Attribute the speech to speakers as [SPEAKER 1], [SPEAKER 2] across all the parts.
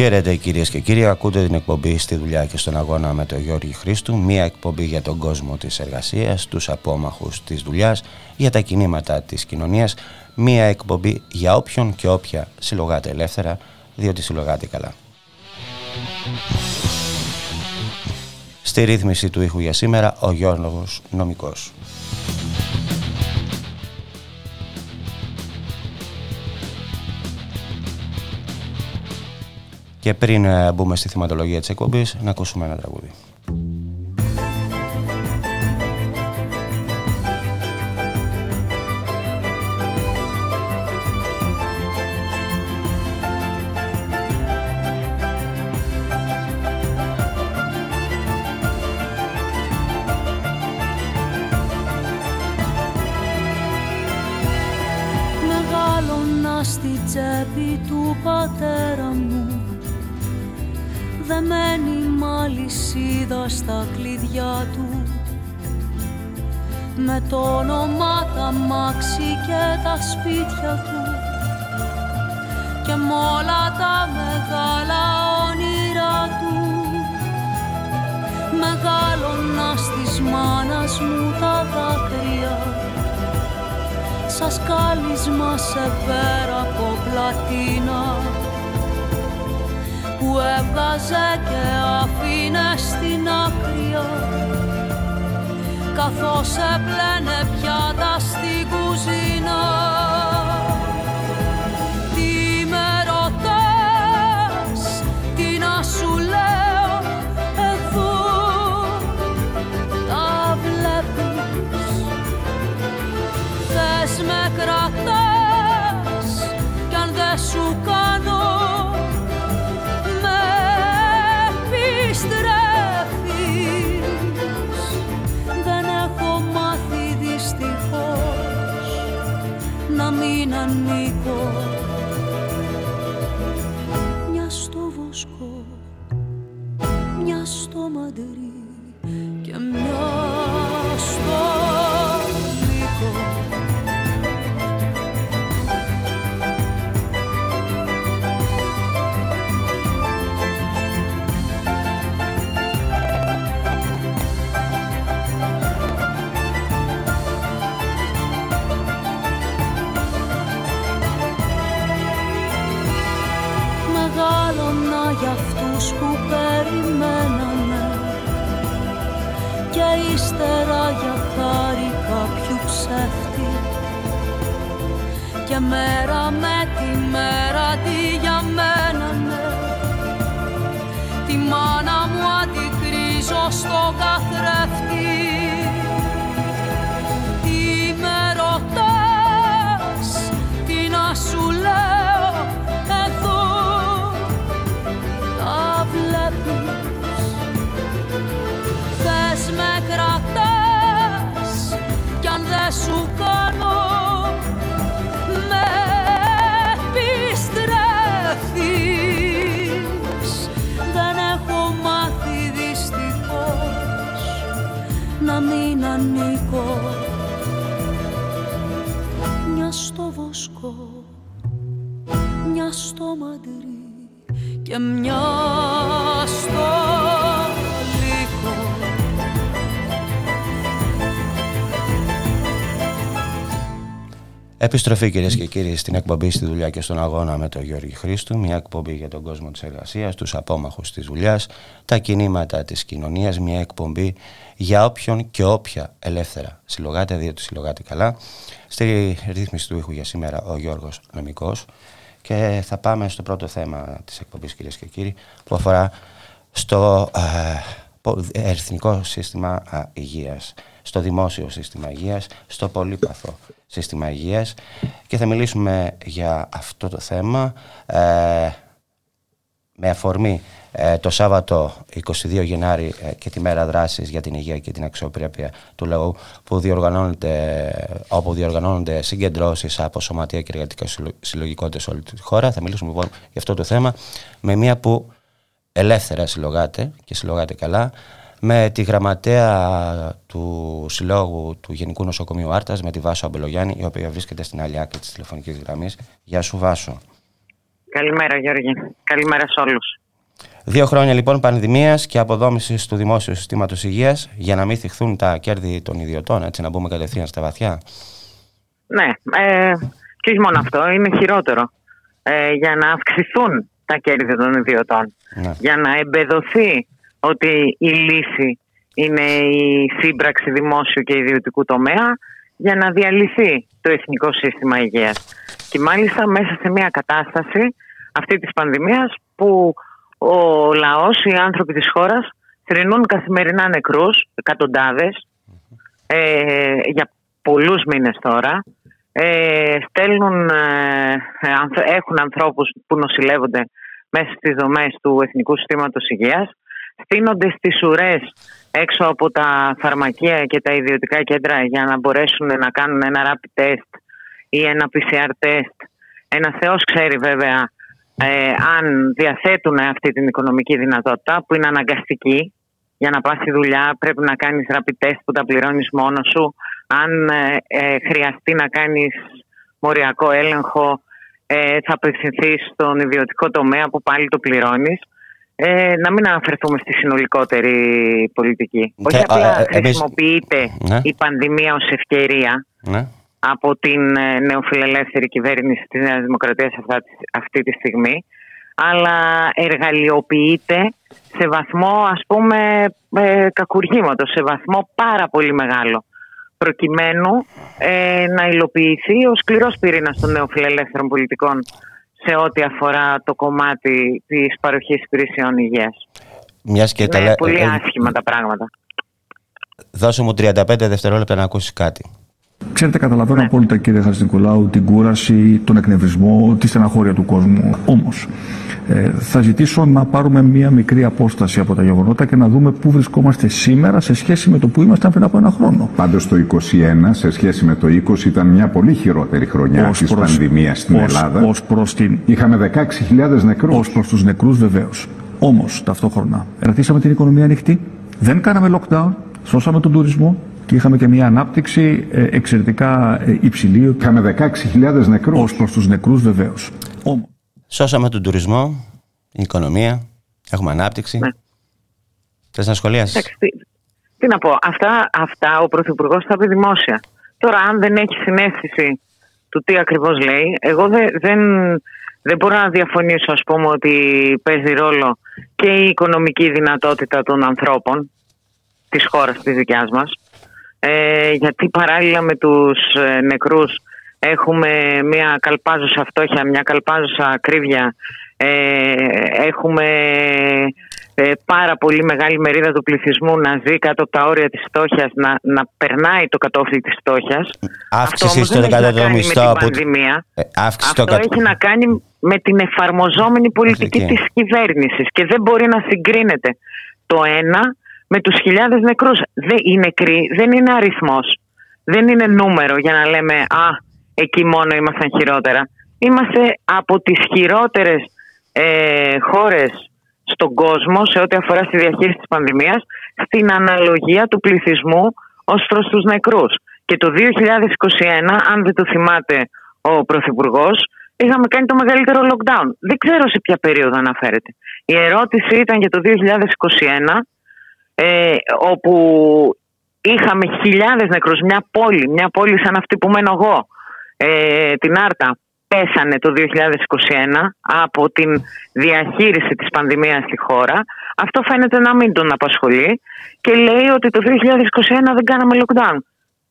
[SPEAKER 1] Χαίρετε κυρίες και κύριοι, ακούτε την εκπομπή στη δουλειά και στον αγώνα με τον Γιώργη Χρήστου. Μία εκπομπή για τον κόσμο της εργασίας, τους απόμαχους της δουλειάς, για τα κινήματα της κοινωνίας. Μία εκπομπή για όποιον και όποια συλλογάτε ελεύθερα, διότι συλλογάτε καλά. Στη ρύθμιση του ήχου για σήμερα, ο Γιώργος Νομικός. Και πριν ε, μπούμε στη θεματολογία της εκπομπής, να ακούσουμε ένα τραγούδι.
[SPEAKER 2] Δεμένη μαλισίδα στα κλειδιά του. Με το όνομα τα μάξι και τα σπίτια του. Και με όλα τα μεγάλα όνειρά του. Μεγάλωνα στις μάνας μου τα δάκρυα. Σας κάλισμα σε πέρα από πλατίνα που έβγαζε και αφήνε στην άκρια καθώς έπλαινε πιάτα στην μια στο λύκο.
[SPEAKER 1] Επιστροφή κυρίες και κύριοι στην εκπομπή στη δουλειά και στον αγώνα με τον Γιώργη Χρήστου. Μια εκπομπή για τον κόσμο της εργασίας, τους απόμαχους της δουλειάς, τα κινήματα της κοινωνίας. Μια εκπομπή για όποιον και όποια ελεύθερα συλλογάτε, διότι συλλογάτε καλά. Στη ρύθμιση του ήχου για σήμερα ο Γιώργος Νομικός και θα πάμε στο πρώτο θέμα της εκπομπής κυρίες και κύριοι που αφορά στο ε, εθνικό σύστημα ε, υγείας, στο δημόσιο σύστημα υγείας, στο πολύπαθο σύστημα υγείας. Και θα μιλήσουμε για αυτό το θέμα ε, με αφορμή ε, το Σάββατο 22 Γενάρη ε, και τη μέρα δράσης για την υγεία και την αξιοπρέπεια του λαού που διοργανώνεται, όπου διοργανώνονται συγκεντρώσεις από σωματεία και εργατικά συλλογικότητες σε όλη τη χώρα. Θα μιλήσουμε λοιπόν για αυτό το θέμα με μία που ελεύθερα συλλογάται και συλλογάται καλά με τη γραμματέα του Συλλόγου του Γενικού Νοσοκομείου Άρτας με τη Βάσο Αμπελογιάννη η οποία βρίσκεται στην άλλη άκρη της τηλεφωνικής γραμμής. Γεια σου Βάσο.
[SPEAKER 3] Καλημέρα Γιώργη. Καλημέρα σε όλους.
[SPEAKER 1] Δύο χρόνια λοιπόν πανδημίας και αποδόμησης του δημόσιου συστήματος υγείας για να μην θυχθούν τα κέρδη των ιδιωτών, έτσι να μπούμε κατευθείαν στα βαθιά.
[SPEAKER 3] Ναι, ε, και όχι μόνο αυτό, είναι χειρότερο. Ε, για να αυξηθούν τα κέρδη των ιδιωτών. Ναι. Για να εμπεδοθεί ότι η λύση είναι η σύμπραξη δημόσιου και ιδιωτικού τομέα για να διαλυθεί το εθνικό σύστημα υγείας. Και μάλιστα μέσα σε μια κατάσταση αυτή της πανδημίας που ο λαός, οι άνθρωποι της χώρας θρυνούν καθημερινά νεκρούς, ε, για πολλούς μήνες τώρα. Ε, στέλνουν, ε, έχουν ανθρώπους που νοσηλεύονται μέσα στις δομές του Εθνικού Συστήματος Υγείας. Στείνονται στις ουρές έξω από τα φαρμακεία και τα ιδιωτικά κέντρα για να μπορέσουν να κάνουν ένα rapid test ή ένα PCR test. Ένα Θεός ξέρει βέβαια ε, αν διαθέτουν αυτή την οικονομική δυνατότητα που είναι αναγκαστική για να πας στη δουλειά πρέπει να κάνεις rapid test που τα πληρώνεις μόνος σου αν ε, ε, χρειαστεί να κάνεις μοριακό έλεγχο θα απευθυνθείς στον ιδιωτικό τομέα που πάλι το πληρώνεις να μην αναφερθούμε στη συνολικότερη πολιτική. Όχι απλά χρησιμοποιείται ναι. η πανδημία ως ευκαιρία ναι από την ε, νεοφιλελεύθερη κυβέρνηση της Νέας Δημοκρατίας αυτή τη στιγμή αλλά εργαλειοποιείται σε βαθμό ας πούμε ε, σε βαθμό πάρα πολύ μεγάλο προκειμένου ε, να υλοποιηθεί ο σκληρός πυρήνας των νεοφιλελεύθερων πολιτικών σε ό,τι αφορά το κομμάτι της παροχής υπηρεσιών υγείας.
[SPEAKER 1] Μιας και
[SPEAKER 3] Είναι πολύ ε, άσχημα τα πράγματα.
[SPEAKER 1] Δώσε μου 35 δευτερόλεπτα να ακούσεις κάτι.
[SPEAKER 4] Ξέρετε, καταλαβαίνω ναι. απόλυτα κύριε Χατζηνικολάου την κούραση, τον εκνευρισμό, τη στεναχώρια του κόσμου. Όμως, ε, θα ζητήσω να πάρουμε μία μικρή απόσταση από τα γεγονότα και να δούμε πού βρισκόμαστε σήμερα σε σχέση με το που ήμασταν πριν από ένα χρόνο.
[SPEAKER 5] Πάντως το 2021 σε σχέση με το 20 ήταν μια πολύ χειρότερη χρονιά της πανδημίας στην ως, Ελλάδα.
[SPEAKER 4] Ως προς την...
[SPEAKER 5] Είχαμε 16.000 νεκρούς.
[SPEAKER 4] Ω προς τους νεκρούς βεβαίως. Όμως ταυτόχρονα κρατήσαμε την οικονομία ανοιχτή, δεν κάναμε lockdown, σώσαμε τον τουρισμό, και είχαμε και μια ανάπτυξη ε, εξαιρετικά ε, υψηλή.
[SPEAKER 5] Είχαμε 16.000 νεκρούς.
[SPEAKER 4] Ως προς τους νεκρούς βεβαίως.
[SPEAKER 1] Σώσαμε τον τουρισμό, η οικονομία, έχουμε ανάπτυξη. Ναι. Θες να σχολιάσεις;
[SPEAKER 3] τι, τι, να πω, αυτά, αυτά ο Πρωθυπουργός θα πει δημόσια. Τώρα αν δεν έχει συνέστηση του τι ακριβώς λέει, εγώ δεν, δεν, δεν μπορώ να διαφωνήσω ας πούμε ότι παίζει ρόλο και η οικονομική δυνατότητα των ανθρώπων της χώρας της δικιάς μας ε, γιατί παράλληλα με τους ε, νεκρούς έχουμε μια καλπάζουσα φτώχεια, μια καλπάζουσα ακρίβεια, ε, έχουμε ε, πάρα πολύ μεγάλη μερίδα του πληθυσμού να ζει κάτω από τα όρια της φτώχειας, να, να περνάει το κατόφλι της φτώχειας.
[SPEAKER 1] Αύξηση στο δεκατό μισθό
[SPEAKER 3] από πανδημία. Αυτό έχει να κάνει με την εφαρμοζόμενη πολιτική της κυβέρνησης και δεν μπορεί να συγκρίνεται το ένα με τους χιλιάδες νεκρούς. Δεν είναι νεκροί δεν είναι αριθμός. Δεν είναι νούμερο για να λέμε «Α, εκεί μόνο ήμασταν χειρότερα». Είμαστε από τις χειρότερες ε, χώρες στον κόσμο σε ό,τι αφορά στη διαχείριση της πανδημίας στην αναλογία του πληθυσμού ως προς τους νεκρούς. Και το 2021, αν δεν το θυμάται ο Πρωθυπουργός, είχαμε κάνει το μεγαλύτερο lockdown. Δεν ξέρω σε ποια περίοδο αναφέρεται. Η ερώτηση ήταν για το 2021 ε, όπου είχαμε χιλιάδες νεκρούς, μια πόλη, μια πόλη σαν αυτή που μένω εγώ, ε, την Άρτα, πέσανε το 2021 από την διαχείριση της πανδημίας στη χώρα. Αυτό φαίνεται να μην τον απασχολεί και λέει ότι το 2021 δεν κάναμε lockdown.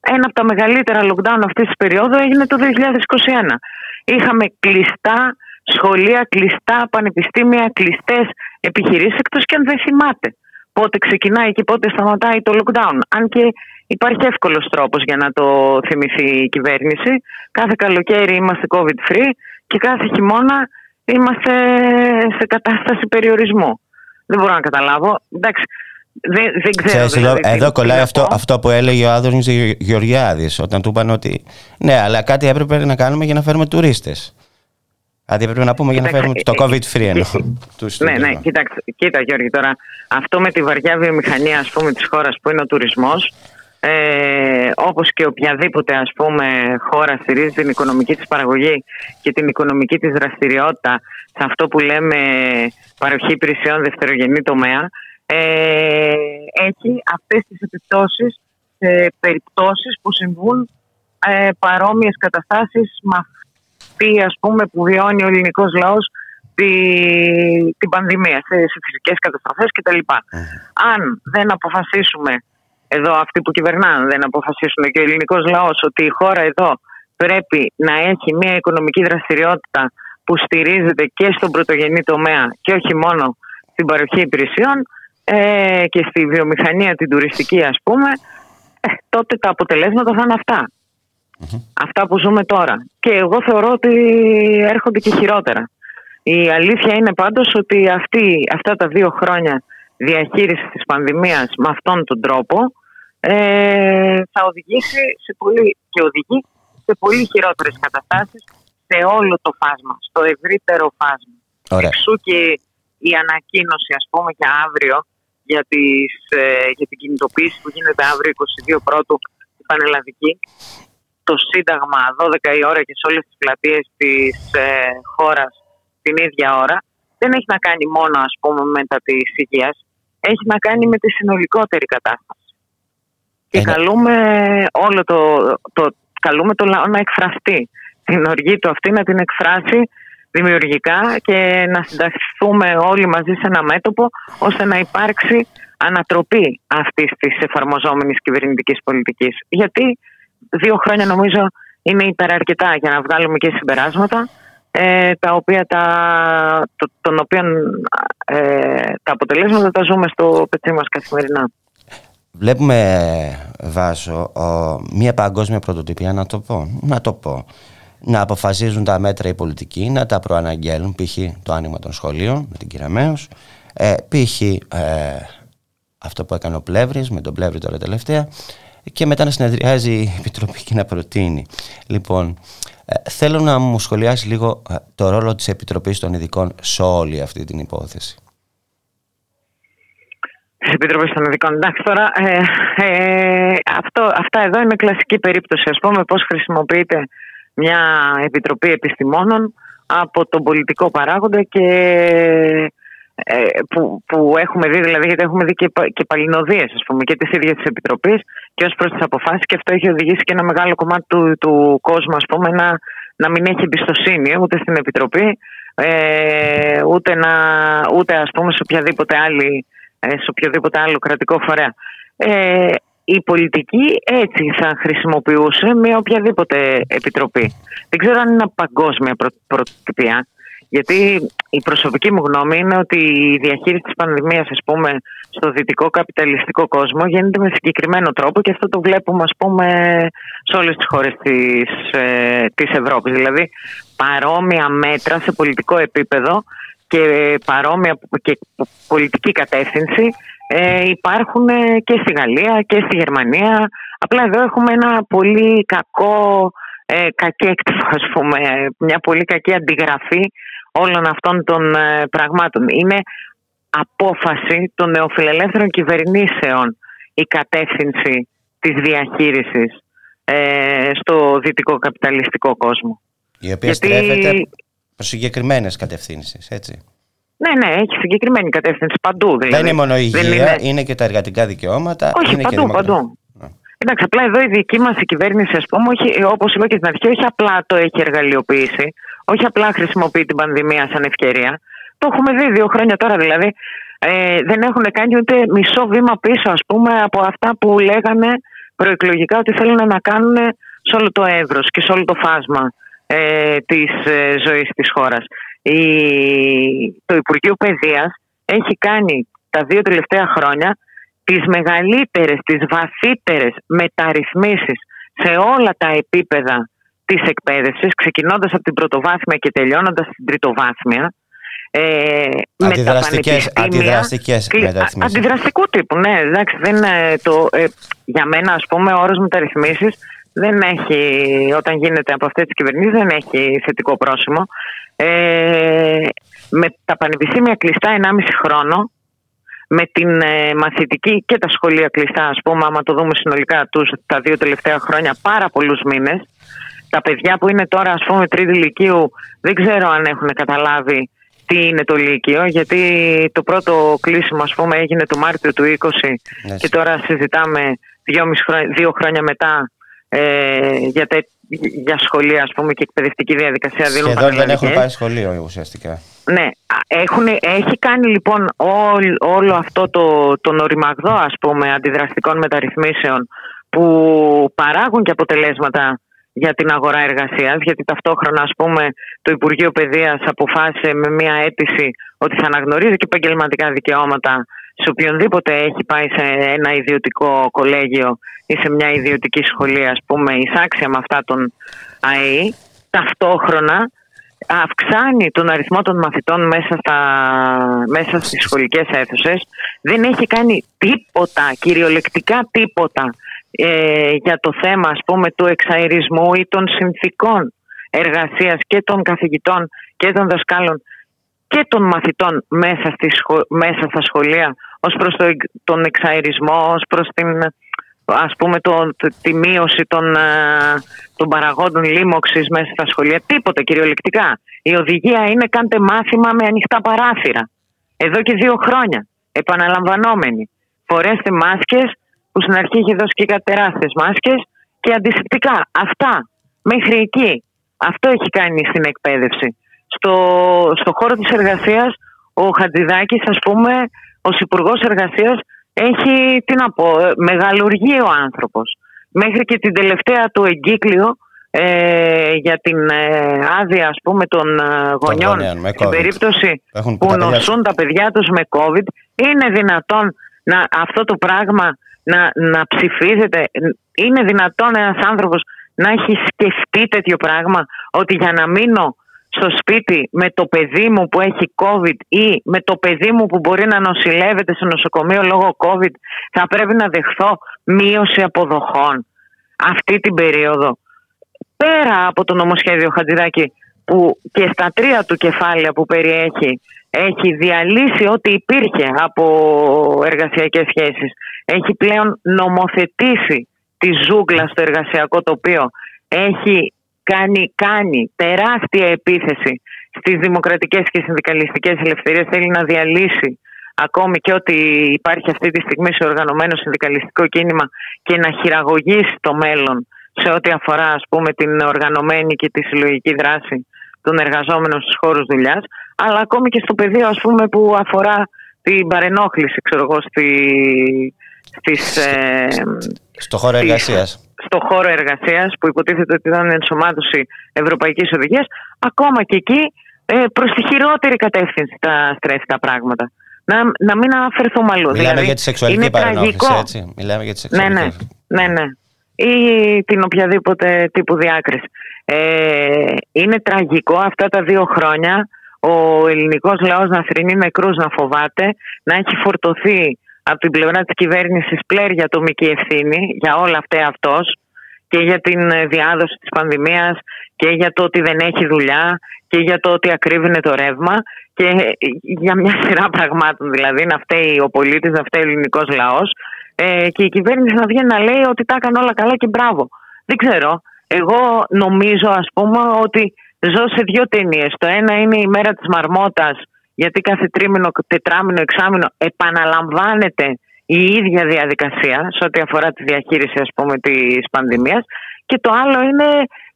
[SPEAKER 3] Ένα από τα μεγαλύτερα lockdown αυτής της περίοδου έγινε το 2021. Είχαμε κλειστά σχολεία, κλειστά πανεπιστήμια, κλειστές επιχειρήσεις, εκτός και αν δεν θυμάται πότε ξεκινάει και πότε σταματάει το lockdown. Αν και υπάρχει εύκολος τρόπος για να το θυμηθεί η κυβέρνηση. Κάθε καλοκαίρι είμαστε COVID-free και κάθε χειμώνα είμαστε σε κατάσταση περιορισμού. Δεν μπορώ να καταλάβω. Εντάξει, δεν, δεν ξέρω.
[SPEAKER 1] Ξέρεις, δηλαδή, εδώ, εδώ κολλάει αυτό, αυτό που έλεγε ο Άδωνης Γεωργιάδης όταν του είπαν ότι ναι, αλλά κάτι έπρεπε να κάνουμε για να φέρουμε τουρίστες. Αντί πρέπει να πούμε για να φέρουμε το COVID-free εννοώ.
[SPEAKER 3] ναι, ναι, κοίταξε, κοίτα Γιώργη τώρα. Αυτό με τη βαριά βιομηχανία ας πούμε της χώρας που είναι ο τουρισμός ε, όπως και οποιαδήποτε ας πούμε χώρα στηρίζει την οικονομική της παραγωγή και την οικονομική της δραστηριότητα σε αυτό που λέμε παροχή υπηρεσιών δευτερογενή τομέα ε, έχει αυτές τις επιπτώσεις σε περιπτώσεις που συμβούν ε, παρόμοιες καταστάσεις με αυτή ας πούμε που βιώνει ο ελληνικός λαός τη, την πανδημία σε, σε φυσικές καταστροφές κτλ. Αν δεν αποφασίσουμε εδώ αυτοί που κυβερνάνε δεν αποφασίσουν και ο ελληνικός λαός ότι η χώρα εδώ πρέπει να έχει μια οικονομική δραστηριότητα που στηρίζεται και στον πρωτογενή τομέα και όχι μόνο στην παροχή υπηρεσιών ε, και στη βιομηχανία την τουριστική ας πούμε ε, τότε τα αποτελέσματα θα είναι αυτά. Αυτά που ζούμε τώρα. Και εγώ θεωρώ ότι έρχονται και χειρότερα. Η αλήθεια είναι πάντως ότι αυτή, αυτά τα δύο χρόνια διαχείρισης της πανδημίας με αυτόν τον τρόπο ε, θα οδηγήσει σε πολύ, και οδηγεί σε πολύ χειρότερες καταστάσεις σε όλο το φάσμα, στο ευρύτερο φάσμα. Ωραία. Εξού και η ανακοίνωση ας πούμε και αύριο για, τις, ε, για την κινητοποίηση που γίνεται αύριο 22 πρώτου η Πανελλαδική το Σύνταγμα 12 η ώρα και σε όλες τις πλατείες της ε, χώρας την ίδια ώρα δεν έχει να κάνει μόνο ας πούμε μετά της υγείας έχει να κάνει με τη συνολικότερη κατάσταση. Και καλούμε όλο το, το, καλούμε το λαό να εκφραστεί. Την οργή του αυτή να την εκφράσει δημιουργικά και να συνταχθούμε όλοι μαζί σε ένα μέτωπο ώστε να υπάρξει ανατροπή αυτής της εφαρμοζόμενης κυβερνητικής πολιτικής. Γιατί δύο χρόνια νομίζω είναι υπεραρκετά για να βγάλουμε και συμπεράσματα ε, τα οποία τα, το, των οποίων ε, τα αποτελέσματα τα ζούμε στο πετσί μας καθημερινά.
[SPEAKER 1] Βλέπουμε, Βάσο, μια παγκόσμια πρωτοτυπία, να το πω, να το πω. Να αποφασίζουν τα μέτρα οι πολιτικοί, να τα προαναγγέλουν, π.χ. το άνοιγμα των σχολείων με την Κυραμαίος, ε, π.χ. Ε, αυτό που έκανε ο Πλεύρης, με τον Πλεύρη τώρα τελευταία, και μετά να συνεδριάζει η Επιτροπή και να προτείνει. Λοιπόν, ε, θέλω να μου σχολιάσει λίγο ε, το ρόλο της Επιτροπής των Ειδικών σε όλη αυτή την υπόθεση.
[SPEAKER 3] Της Επιτροπής των Ειδικών. Εντάξει, τώρα ε, ε, αυτό, αυτά εδώ είναι κλασική περίπτωση. Α πούμε, πώς χρησιμοποιείται μια επιτροπή επιστημόνων από τον πολιτικό παράγοντα και ε, που, που έχουμε δει, δηλαδή, γιατί έχουμε δει και, και παλινοδίες και της ίδιας της Επιτροπής και ως προς τις αποφάσεις, και αυτό έχει οδηγήσει και ένα μεγάλο κομμάτι του, του κόσμου ας πούμε, να, να μην έχει εμπιστοσύνη ούτε στην Επιτροπή, ε, ούτε, να, ούτε ας πούμε, σε, οποιαδήποτε άλλη, ε, σε οποιοδήποτε άλλο κρατικό φορέα. Ε, η πολιτική έτσι θα χρησιμοποιούσε με οποιαδήποτε επιτροπή. Δεν ξέρω αν είναι παγκόσμια πρωτοτυπία. Γιατί η προσωπική μου γνώμη είναι ότι η διαχείριση της πανδημίας ας πούμε, στο δυτικό καπιταλιστικό κόσμο γίνεται με συγκεκριμένο τρόπο και αυτό το βλέπουμε ας πούμε, σε όλες τις χώρες της, ε, της Ευρώπης. Δηλαδή παρόμοια μέτρα σε πολιτικό επίπεδο και παρόμοια και πολιτική κατεύθυνση ε, υπάρχουν και στη Γαλλία και στη Γερμανία. Απλά εδώ έχουμε ένα πολύ κακό ε, κακέκτυπο, ας πούμε, μια πολύ κακή αντιγραφή όλων αυτών των ε, πραγμάτων. Είναι απόφαση των νεοφιλελεύθερων κυβερνήσεων η κατεύθυνση της διαχείρισης ε, στο δυτικό καπιταλιστικό κόσμο.
[SPEAKER 1] Η οποία Γιατί... στρέφεται προς συγκεκριμένες κατευθύνσεις, έτσι.
[SPEAKER 3] Ναι, ναι, έχει συγκεκριμένη κατεύθυνση παντού. Δηλαδή.
[SPEAKER 1] Δεν είναι μόνο η υγεία, είναι... και τα εργατικά δικαιώματα.
[SPEAKER 3] Όχι,
[SPEAKER 1] είναι
[SPEAKER 3] παντού,
[SPEAKER 1] και
[SPEAKER 3] παντού. Εντάξει, απλά εδώ η δική μας κυβέρνηση, ας πούμε, όπως είπα και στην αρχή, όχι απλά το έχει εργαλειοποιήσει, όχι απλά χρησιμοποιεί την πανδημία σαν ευκαιρία. Το έχουμε δει δύο χρόνια τώρα δηλαδή. Ε, δεν έχουν κάνει ούτε μισό βήμα πίσω, ας πούμε, από αυτά που λέγανε προεκλογικά ότι θέλουν να κάνουν σε όλο το εύρος και σε όλο το φάσμα ε, της ε, ζωής της χώρας. Η, το Υπουργείο Παιδείας έχει κάνει τα δύο τελευταία χρόνια τις μεγαλύτερες, τις βαθύτερες μεταρρυθμίσεις σε όλα τα επίπεδα της εκπαίδευσης, ξεκινώντας από την πρωτοβάθμια και τελειώνοντας την τριτοβάθμια.
[SPEAKER 1] Ε, αντιδραστικές, αντιδραστικές μεταρρυθμίσεις.
[SPEAKER 3] Αντιδραστικού τύπου, ναι. Εντάξει, δεν, το, ε, για μένα, ας πούμε, ο όρος μεταρρυθμίσεις δεν έχει, όταν γίνεται από αυτές τις κυβερνήσεις, δεν έχει θετικό πρόσημο. Ε, με τα πανεπιστήμια κλειστά 1,5 χρόνο, με την ε, μαθητική και τα σχολεία κλειστά, ας πούμε, άμα το δούμε συνολικά τους, τα δύο τελευταία χρόνια, πάρα πολλούς μήνες. Τα παιδιά που είναι τώρα, ας πούμε, τρίτη ηλικίου, δεν ξέρω αν έχουν καταλάβει τι είναι το Λύκειο, γιατί το πρώτο κλείσιμο, ας πούμε, έγινε το Μάρτιο του 20 ναι. και τώρα συζητάμε δύο χρόνια μετά ε, για, τε, για σχολεία ας πούμε, και εκπαιδευτική διαδικασία
[SPEAKER 1] δίνουν Σχεδόν δεν έχουν πάει σχολείο ουσιαστικά.
[SPEAKER 3] Ναι, έχουν, έχει κάνει λοιπόν όλο αυτό το, τον οριμαγδό ας πούμε αντιδραστικών μεταρρυθμίσεων που παράγουν και αποτελέσματα για την αγορά εργασίας γιατί ταυτόχρονα ας πούμε το Υπουργείο Παιδείας αποφάσισε με μια αίτηση ότι θα αναγνωρίζει και επαγγελματικά δικαιώματα σε οποιονδήποτε έχει πάει σε ένα ιδιωτικό κολέγιο ή σε μια ιδιωτική σχολή, ας πούμε, εισάξια με αυτά των ΑΕΗ, ταυτόχρονα αυξάνει τον αριθμό των μαθητών μέσα, στα, μέσα στις σχολικές αίθουσες. Δεν έχει κάνει τίποτα, κυριολεκτικά τίποτα ε, για το θέμα, ας πούμε, του εξαερισμού ή των συνθήκων εργασίας και των καθηγητών και των δασκάλων και των μαθητών μέσα, μέσα στα σχολεία ως προς το, τον εξαερισμό, ως προς την, ας πούμε, το, τη μείωση των, ε, των παραγόντων λίμωξης μέσα στα σχολεία. Τίποτα κυριολεκτικά. Η οδηγία είναι κάντε μάθημα με ανοιχτά παράθυρα. Εδώ και δύο χρόνια. Επαναλαμβανόμενοι. Φορέστε μάσκες που στην αρχή είχε δώσει και κατεράστες μάσκες και αντισηπτικά. Αυτά. Μέχρι εκεί. Αυτό έχει κάνει στην εκπαίδευση. Στο, στο χώρο της εργασίας ο Χατζηδάκης ας πούμε ο Υπουργός Εργασίας έχει, τι να πω, ε, μεγαλουργεί ο άνθρωπος. Μέχρι και την τελευταία του εγκύκλιο ε, για την ε, άδεια ας πούμε των ε, γονιών στην περίπτωση που νοσούν τα παιδιά τους με COVID είναι δυνατόν να, αυτό το πράγμα να, να ψηφίζεται; Είναι δυνατόν ένας άνθρωπος να έχει σκεφτεί τέτοιο πράγμα ότι για να μείνω στο σπίτι με το παιδί μου που έχει COVID ή με το παιδί μου που μπορεί να νοσηλεύεται στο νοσοκομείο λόγω COVID θα πρέπει να δεχθώ μείωση αποδοχών αυτή την περίοδο. Πέρα από το νομοσχέδιο Χατζηδάκη που και στα τρία του κεφάλαια που περιέχει έχει διαλύσει ό,τι υπήρχε από εργασιακές σχέσεις. Έχει πλέον νομοθετήσει τη ζούγκλα στο εργασιακό τοπίο. Έχει κάνει, κάνει τεράστια επίθεση στις δημοκρατικές και συνδικαλιστικές ελευθερίες, θέλει να διαλύσει ακόμη και ότι υπάρχει αυτή τη στιγμή σε οργανωμένο συνδικαλιστικό κίνημα και να χειραγωγήσει το μέλλον σε ό,τι αφορά ας πούμε την οργανωμένη και τη συλλογική δράση των εργαζόμενων στους χώρους δουλειάς αλλά ακόμη και στο πεδίο ας πούμε που αφορά την παρενόχληση ξέρω εγώ στη, στις, ε,
[SPEAKER 1] στο χώρο εργασίας
[SPEAKER 3] στο χώρο εργασίας που υποτίθεται ότι ήταν ενσωμάτωση Ευρωπαϊκής Οδηγίας, ακόμα και εκεί ε, προς τη χειρότερη κατεύθυνση τα στρέφει τα πράγματα. Να, να μην αναφερθούμε αλλού.
[SPEAKER 1] Μιλάμε δηλαδή, για τη σεξουαλική παρενόχληση, έτσι. Μιλάμε για τη σεξουαλική
[SPEAKER 3] ναι, ναι, ναι, ναι. Ή την οποιαδήποτε τύπου διάκριση. Ε, είναι τραγικό αυτά τα δύο χρόνια ο ελληνικός λαός να θρυνεί νεκρούς να φοβάται, να έχει φορτωθεί από την πλευρά της κυβέρνησης πλέρια ατομική ευθύνη για όλα αυτά αυτός και για την ε, διάδοση της πανδημίας και για το ότι δεν έχει δουλειά και για το ότι ακρίβεινε το ρεύμα και ε, για μια σειρά πραγμάτων δηλαδή να φταίει ο πολίτης, να φταίει ο ελληνικός λαός ε, και η κυβέρνηση να βγαίνει να λέει ότι τα έκανε όλα καλά και μπράβο. Δεν ξέρω. Εγώ νομίζω ας πούμε ότι ζω σε δύο ταινίες. Το ένα είναι η μέρα της μαρμότας γιατί κάθε τρίμηνο, τετράμηνο, εξάμηνο επαναλαμβάνεται η ίδια διαδικασία σε ό,τι αφορά τη διαχείριση ας πούμε της πανδημίας και το άλλο είναι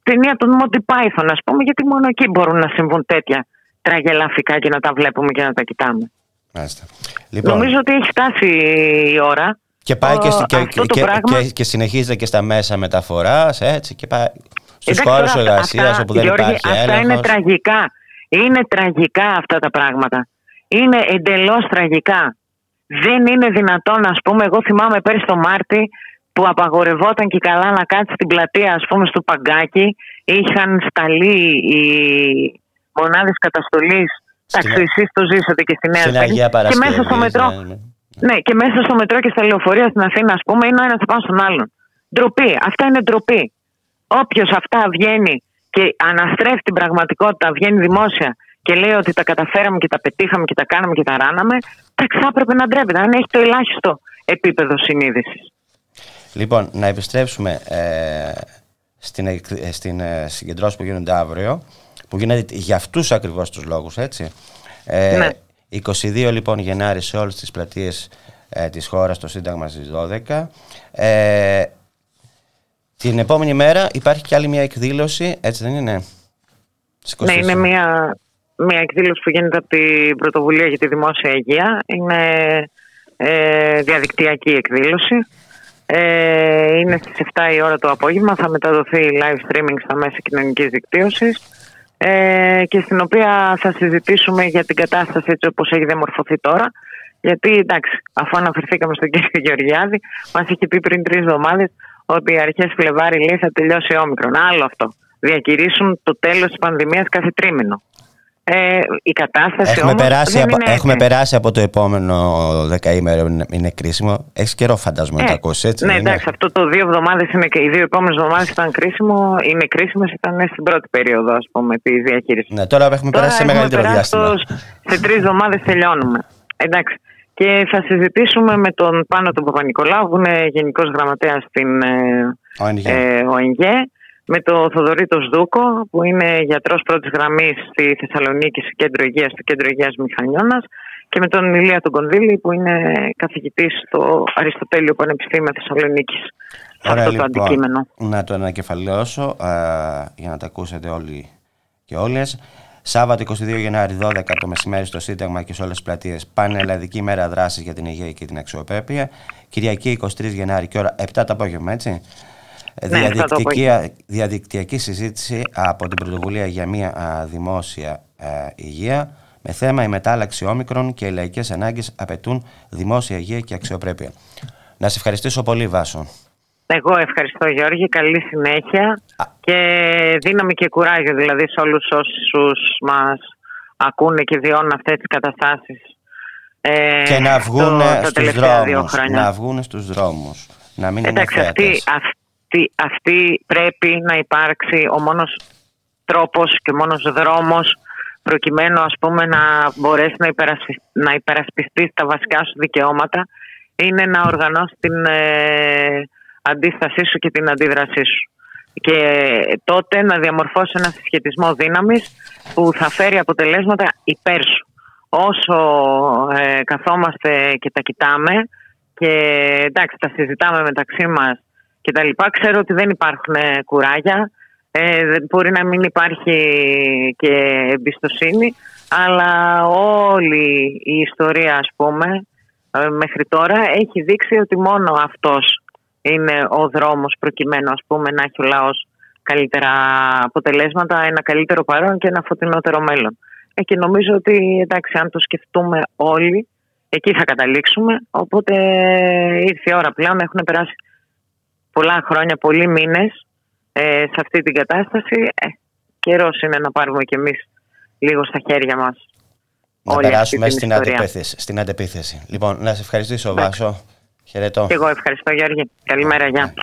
[SPEAKER 3] ταινία των Monty Python ας πούμε γιατί μόνο εκεί μπορούν να συμβούν τέτοια τραγελαφικά και να τα βλέπουμε και να τα κοιτάμε. Λοιπόν. Νομίζω ότι έχει φτάσει η ώρα.
[SPEAKER 1] Και πάει και, και, και, πράγμα... και, συνεχίζεται και στα μέσα μεταφοράς έτσι και πάει στους χώρους εργασίας όπου δεν Γιώργη, υπάρχει
[SPEAKER 3] Αυτά είναι τραγικά. Είναι τραγικά αυτά τα πράγματα. Είναι εντελώς τραγικά. Δεν είναι δυνατόν, ας πούμε, εγώ θυμάμαι πέρυσι το Μάρτι που απαγορευόταν και καλά να κάτσει στην πλατεία, ας πούμε, στο Παγκάκι. Είχαν σταλεί οι μονάδες καταστολής. Εντάξει, εσείς το ζήσατε και στη Νέα
[SPEAKER 1] Στην
[SPEAKER 3] Και μέσα στο μετρό. Ναι, ναι. ναι, και μέσα στο μετρό και στα λεωφορεία στην Αθήνα, ας πούμε, είναι ο ένας απάνω στον άλλον. Ντροπή. Αυτά είναι ντροπή. Όποιος αυτά βγαίνει και αναστρέφει την πραγματικότητα, βγαίνει δημόσια και λέει ότι τα καταφέραμε και τα πετύχαμε και τα κάναμε και τα ράναμε, θα έπρεπε να ντρέπεται, αν έχει το ελάχιστο επίπεδο συνείδησης.
[SPEAKER 1] Λοιπόν, να επιστρέψουμε ε, στην, ε, στην ε, συγκεντρώση που γίνονται αύριο, που γίνεται για αυτούς ακριβώς τους λόγους, έτσι. Ε, ναι. 22 λοιπόν Γενάρη σε όλες τις πλατείες ε, της χώρας, το Σύνταγμα στις 12. Ε, την επόμενη μέρα υπάρχει και άλλη μια εκδήλωση, έτσι δεν είναι;
[SPEAKER 3] Ναι, είναι μια, μια εκδήλωση που γίνεται από την Πρωτοβουλία για τη Δημόσια Υγεία. Είναι ε, διαδικτυακή εκδήλωση. Ε, είναι στις 7 η ώρα το απόγευμα, θα μεταδοθεί live streaming στα μέσα κοινωνικής δικτύωσης ε, και στην οποία θα συζητήσουμε για την κατάσταση έτσι όπως έχει διαμορφωθεί τώρα. Γιατί εντάξει, αφού αναφερθήκαμε στον κύριο Γεωργιάδη, μας είχε πει πριν τρεις εβδομάδες ότι αρχές Φλεβάρι λέει θα τελειώσει όμικρον. Άλλο αυτό. Διακηρύσουν το τέλος της πανδημίας κάθε τρίμηνο. Ε, η κατάσταση
[SPEAKER 1] έχουμε,
[SPEAKER 3] όμως
[SPEAKER 1] περάσει
[SPEAKER 3] δεν
[SPEAKER 1] από,
[SPEAKER 3] είναι
[SPEAKER 1] έχουμε
[SPEAKER 3] έτσι.
[SPEAKER 1] περάσει από το επόμενο δεκαήμερο, είναι- είναι κρίσιμο. Έχεις καιρό φαντάζομαι να
[SPEAKER 3] Ε,
[SPEAKER 1] το ακούσεις, έτσι.
[SPEAKER 3] Ναι,
[SPEAKER 1] δεν είναι;
[SPEAKER 3] εντάξει, αυτό το δύο εβδομάδες είναι και οι δύο επόμενες εβδομάδες ήταν κρίσιμο, είναι κρίσιμες, ήταν στην πρώτη περίοδο, ας πούμε, τη διαχείριση.
[SPEAKER 1] Ναι, τώρα έχουμε περάσει σε
[SPEAKER 3] έχουμε
[SPEAKER 1] μεγαλύτερο
[SPEAKER 3] περάσει
[SPEAKER 1] διάστημα.
[SPEAKER 3] στο- σε τρεις εβδομάδες τελειώνουμε. Εντάξει. Και θα συζητήσουμε με τον Πάνο τον Παπα-Νικολάου, που είναι Γενικός Γραμματέας στην ε,
[SPEAKER 1] ONG.
[SPEAKER 3] ε, ΟΕΝΓΕ, με τον Θοδωρήτο Σδούκο, που είναι γιατρός πρώτης γραμμής στη Θεσσαλονίκη, στο κέντρο υγείας, στο κέντρο υγείας Μηχανιώνας, και με τον Ηλία τον Κονδύλη, που είναι καθηγητής στο Αριστοτέλειο Πανεπιστήμιο Θεσσαλονίκης. Σε
[SPEAKER 1] Ωραία,
[SPEAKER 3] αυτό το
[SPEAKER 1] λοιπόν,
[SPEAKER 3] αντικείμενο.
[SPEAKER 1] Να το ανακεφαλαιώσω α, για να τα ακούσετε όλοι και όλες. Σάββατο 22 Γενάρη 12 το μεσημέρι στο Σύνταγμα και σε όλες τις πλατείες Πανελλαδική μέρα δράσης για την υγεία και την αξιοπρέπεια. Κυριακή 23 Γενάρη και ώρα 7 το απόγευμα, έτσι.
[SPEAKER 3] Ναι, 7 το
[SPEAKER 1] Διαδικτυακή, διαδικτυακή συζήτηση από την πρωτοβουλία για μια α, δημόσια α, υγεία με θέμα η μετάλλαξη όμικρον και οι λαϊκές ανάγκες απαιτούν δημόσια υγεία και αξιοπρέπεια. Να σε ευχαριστήσω πολύ Βάσο.
[SPEAKER 3] Εγώ ευχαριστώ Γιώργη, καλή συνέχεια και δύναμη και κουράγιο δηλαδή σε όλους όσους μας ακούνε και βιώνουν αυτές τις καταστάσεις ε,
[SPEAKER 1] και να βγουν
[SPEAKER 3] το- τα
[SPEAKER 1] στους
[SPEAKER 3] τελευταία δύο
[SPEAKER 1] δρόμους.
[SPEAKER 3] χρόνια.
[SPEAKER 1] Να βγουν στους δρόμους. Να μην
[SPEAKER 3] Εντάξει,
[SPEAKER 1] είναι
[SPEAKER 3] αυτή,
[SPEAKER 1] θέατες.
[SPEAKER 3] αυτή, αυτή πρέπει να υπάρξει ο μόνος τρόπος και ο μόνος δρόμος προκειμένου ας πούμε να μπορέσει να, υπερασπι... να υπερασπιστείς τα βασικά σου δικαιώματα είναι να οργανώσεις την ε, αντίστασή σου και την αντίδρασή σου. Και τότε να διαμορφώσει ένα συσχετισμό δύναμης που θα φέρει αποτελέσματα υπέρ σου. Όσο ε, καθόμαστε και τα κοιτάμε και εντάξει τα συζητάμε μεταξύ μας και τα λοιπά, ξέρω ότι δεν υπάρχουν ε, κουράγια, ε, δεν- μπορεί να μην υπάρχει και εμπιστοσύνη, αλλά όλη η ιστορία ας πούμε ε, μέχρι τώρα έχει δείξει ότι μόνο αυτός είναι ο δρόμος προκειμένου ας πούμε να έχει ο λαός καλύτερα αποτελέσματα, ένα καλύτερο παρόν και ένα φωτεινότερο μέλλον. Ε, και νομίζω ότι εντάξει αν το σκεφτούμε όλοι εκεί θα καταλήξουμε οπότε ήρθε η ώρα πλέον έχουν περάσει πολλά χρόνια, πολλοί μήνες ε, σε αυτή την κατάσταση ε, καιρός είναι να πάρουμε κι εμείς λίγο στα χέρια μας
[SPEAKER 1] Να
[SPEAKER 3] όλη αυτή
[SPEAKER 1] περάσουμε
[SPEAKER 3] την
[SPEAKER 1] στην
[SPEAKER 3] ιστορία.
[SPEAKER 1] αντεπίθεση, στην αντεπίθεση. Λοιπόν, να σε ευχαριστήσω
[SPEAKER 3] Εντάξει.
[SPEAKER 1] Βάσο. Χαιρετώ.
[SPEAKER 3] Και εγώ ευχαριστώ Γιώργη. Καλημέρα, γεια.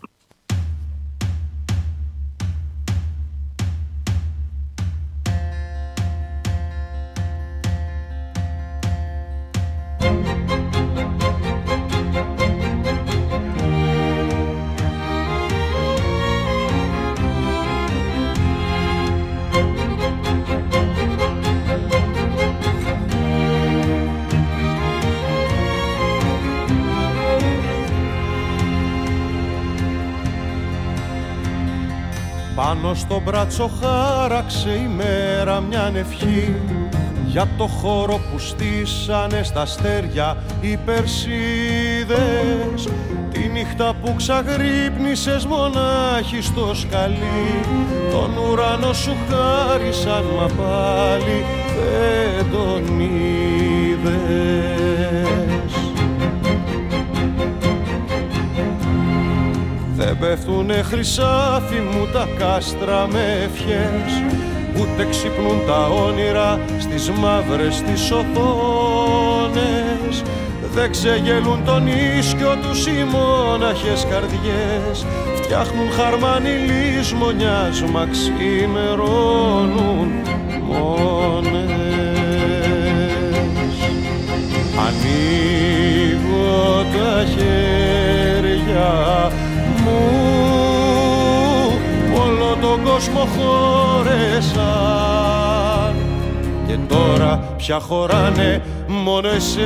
[SPEAKER 6] Πάνω στο μπράτσο χάραξε η μέρα μια ευχή. Για το χώρο που στήσανε στα αστέρια οι Περσίδες. Τη νύχτα που ξαγρύπνησες μονάχη στο σκαλί. Τον ουρανό σου χάρισαν μα πάλι δεν τον είδες πέφτουνε χρυσάφι μου τα κάστρα με ευχές. Ούτε ξυπνούν τα όνειρα στις μαύρες τις οθόνες. Δεν ξεγελούν τον ίσκιο τους οι μόναχες καρδιές. Φτιάχνουν χαρμανιλής μονιάς μα ξημερώνουν μόνες. Ανοίγω τα χέρια όλο τον κόσμο χώρεσαν. Και τώρα πια χωράνε μόνο εσένα.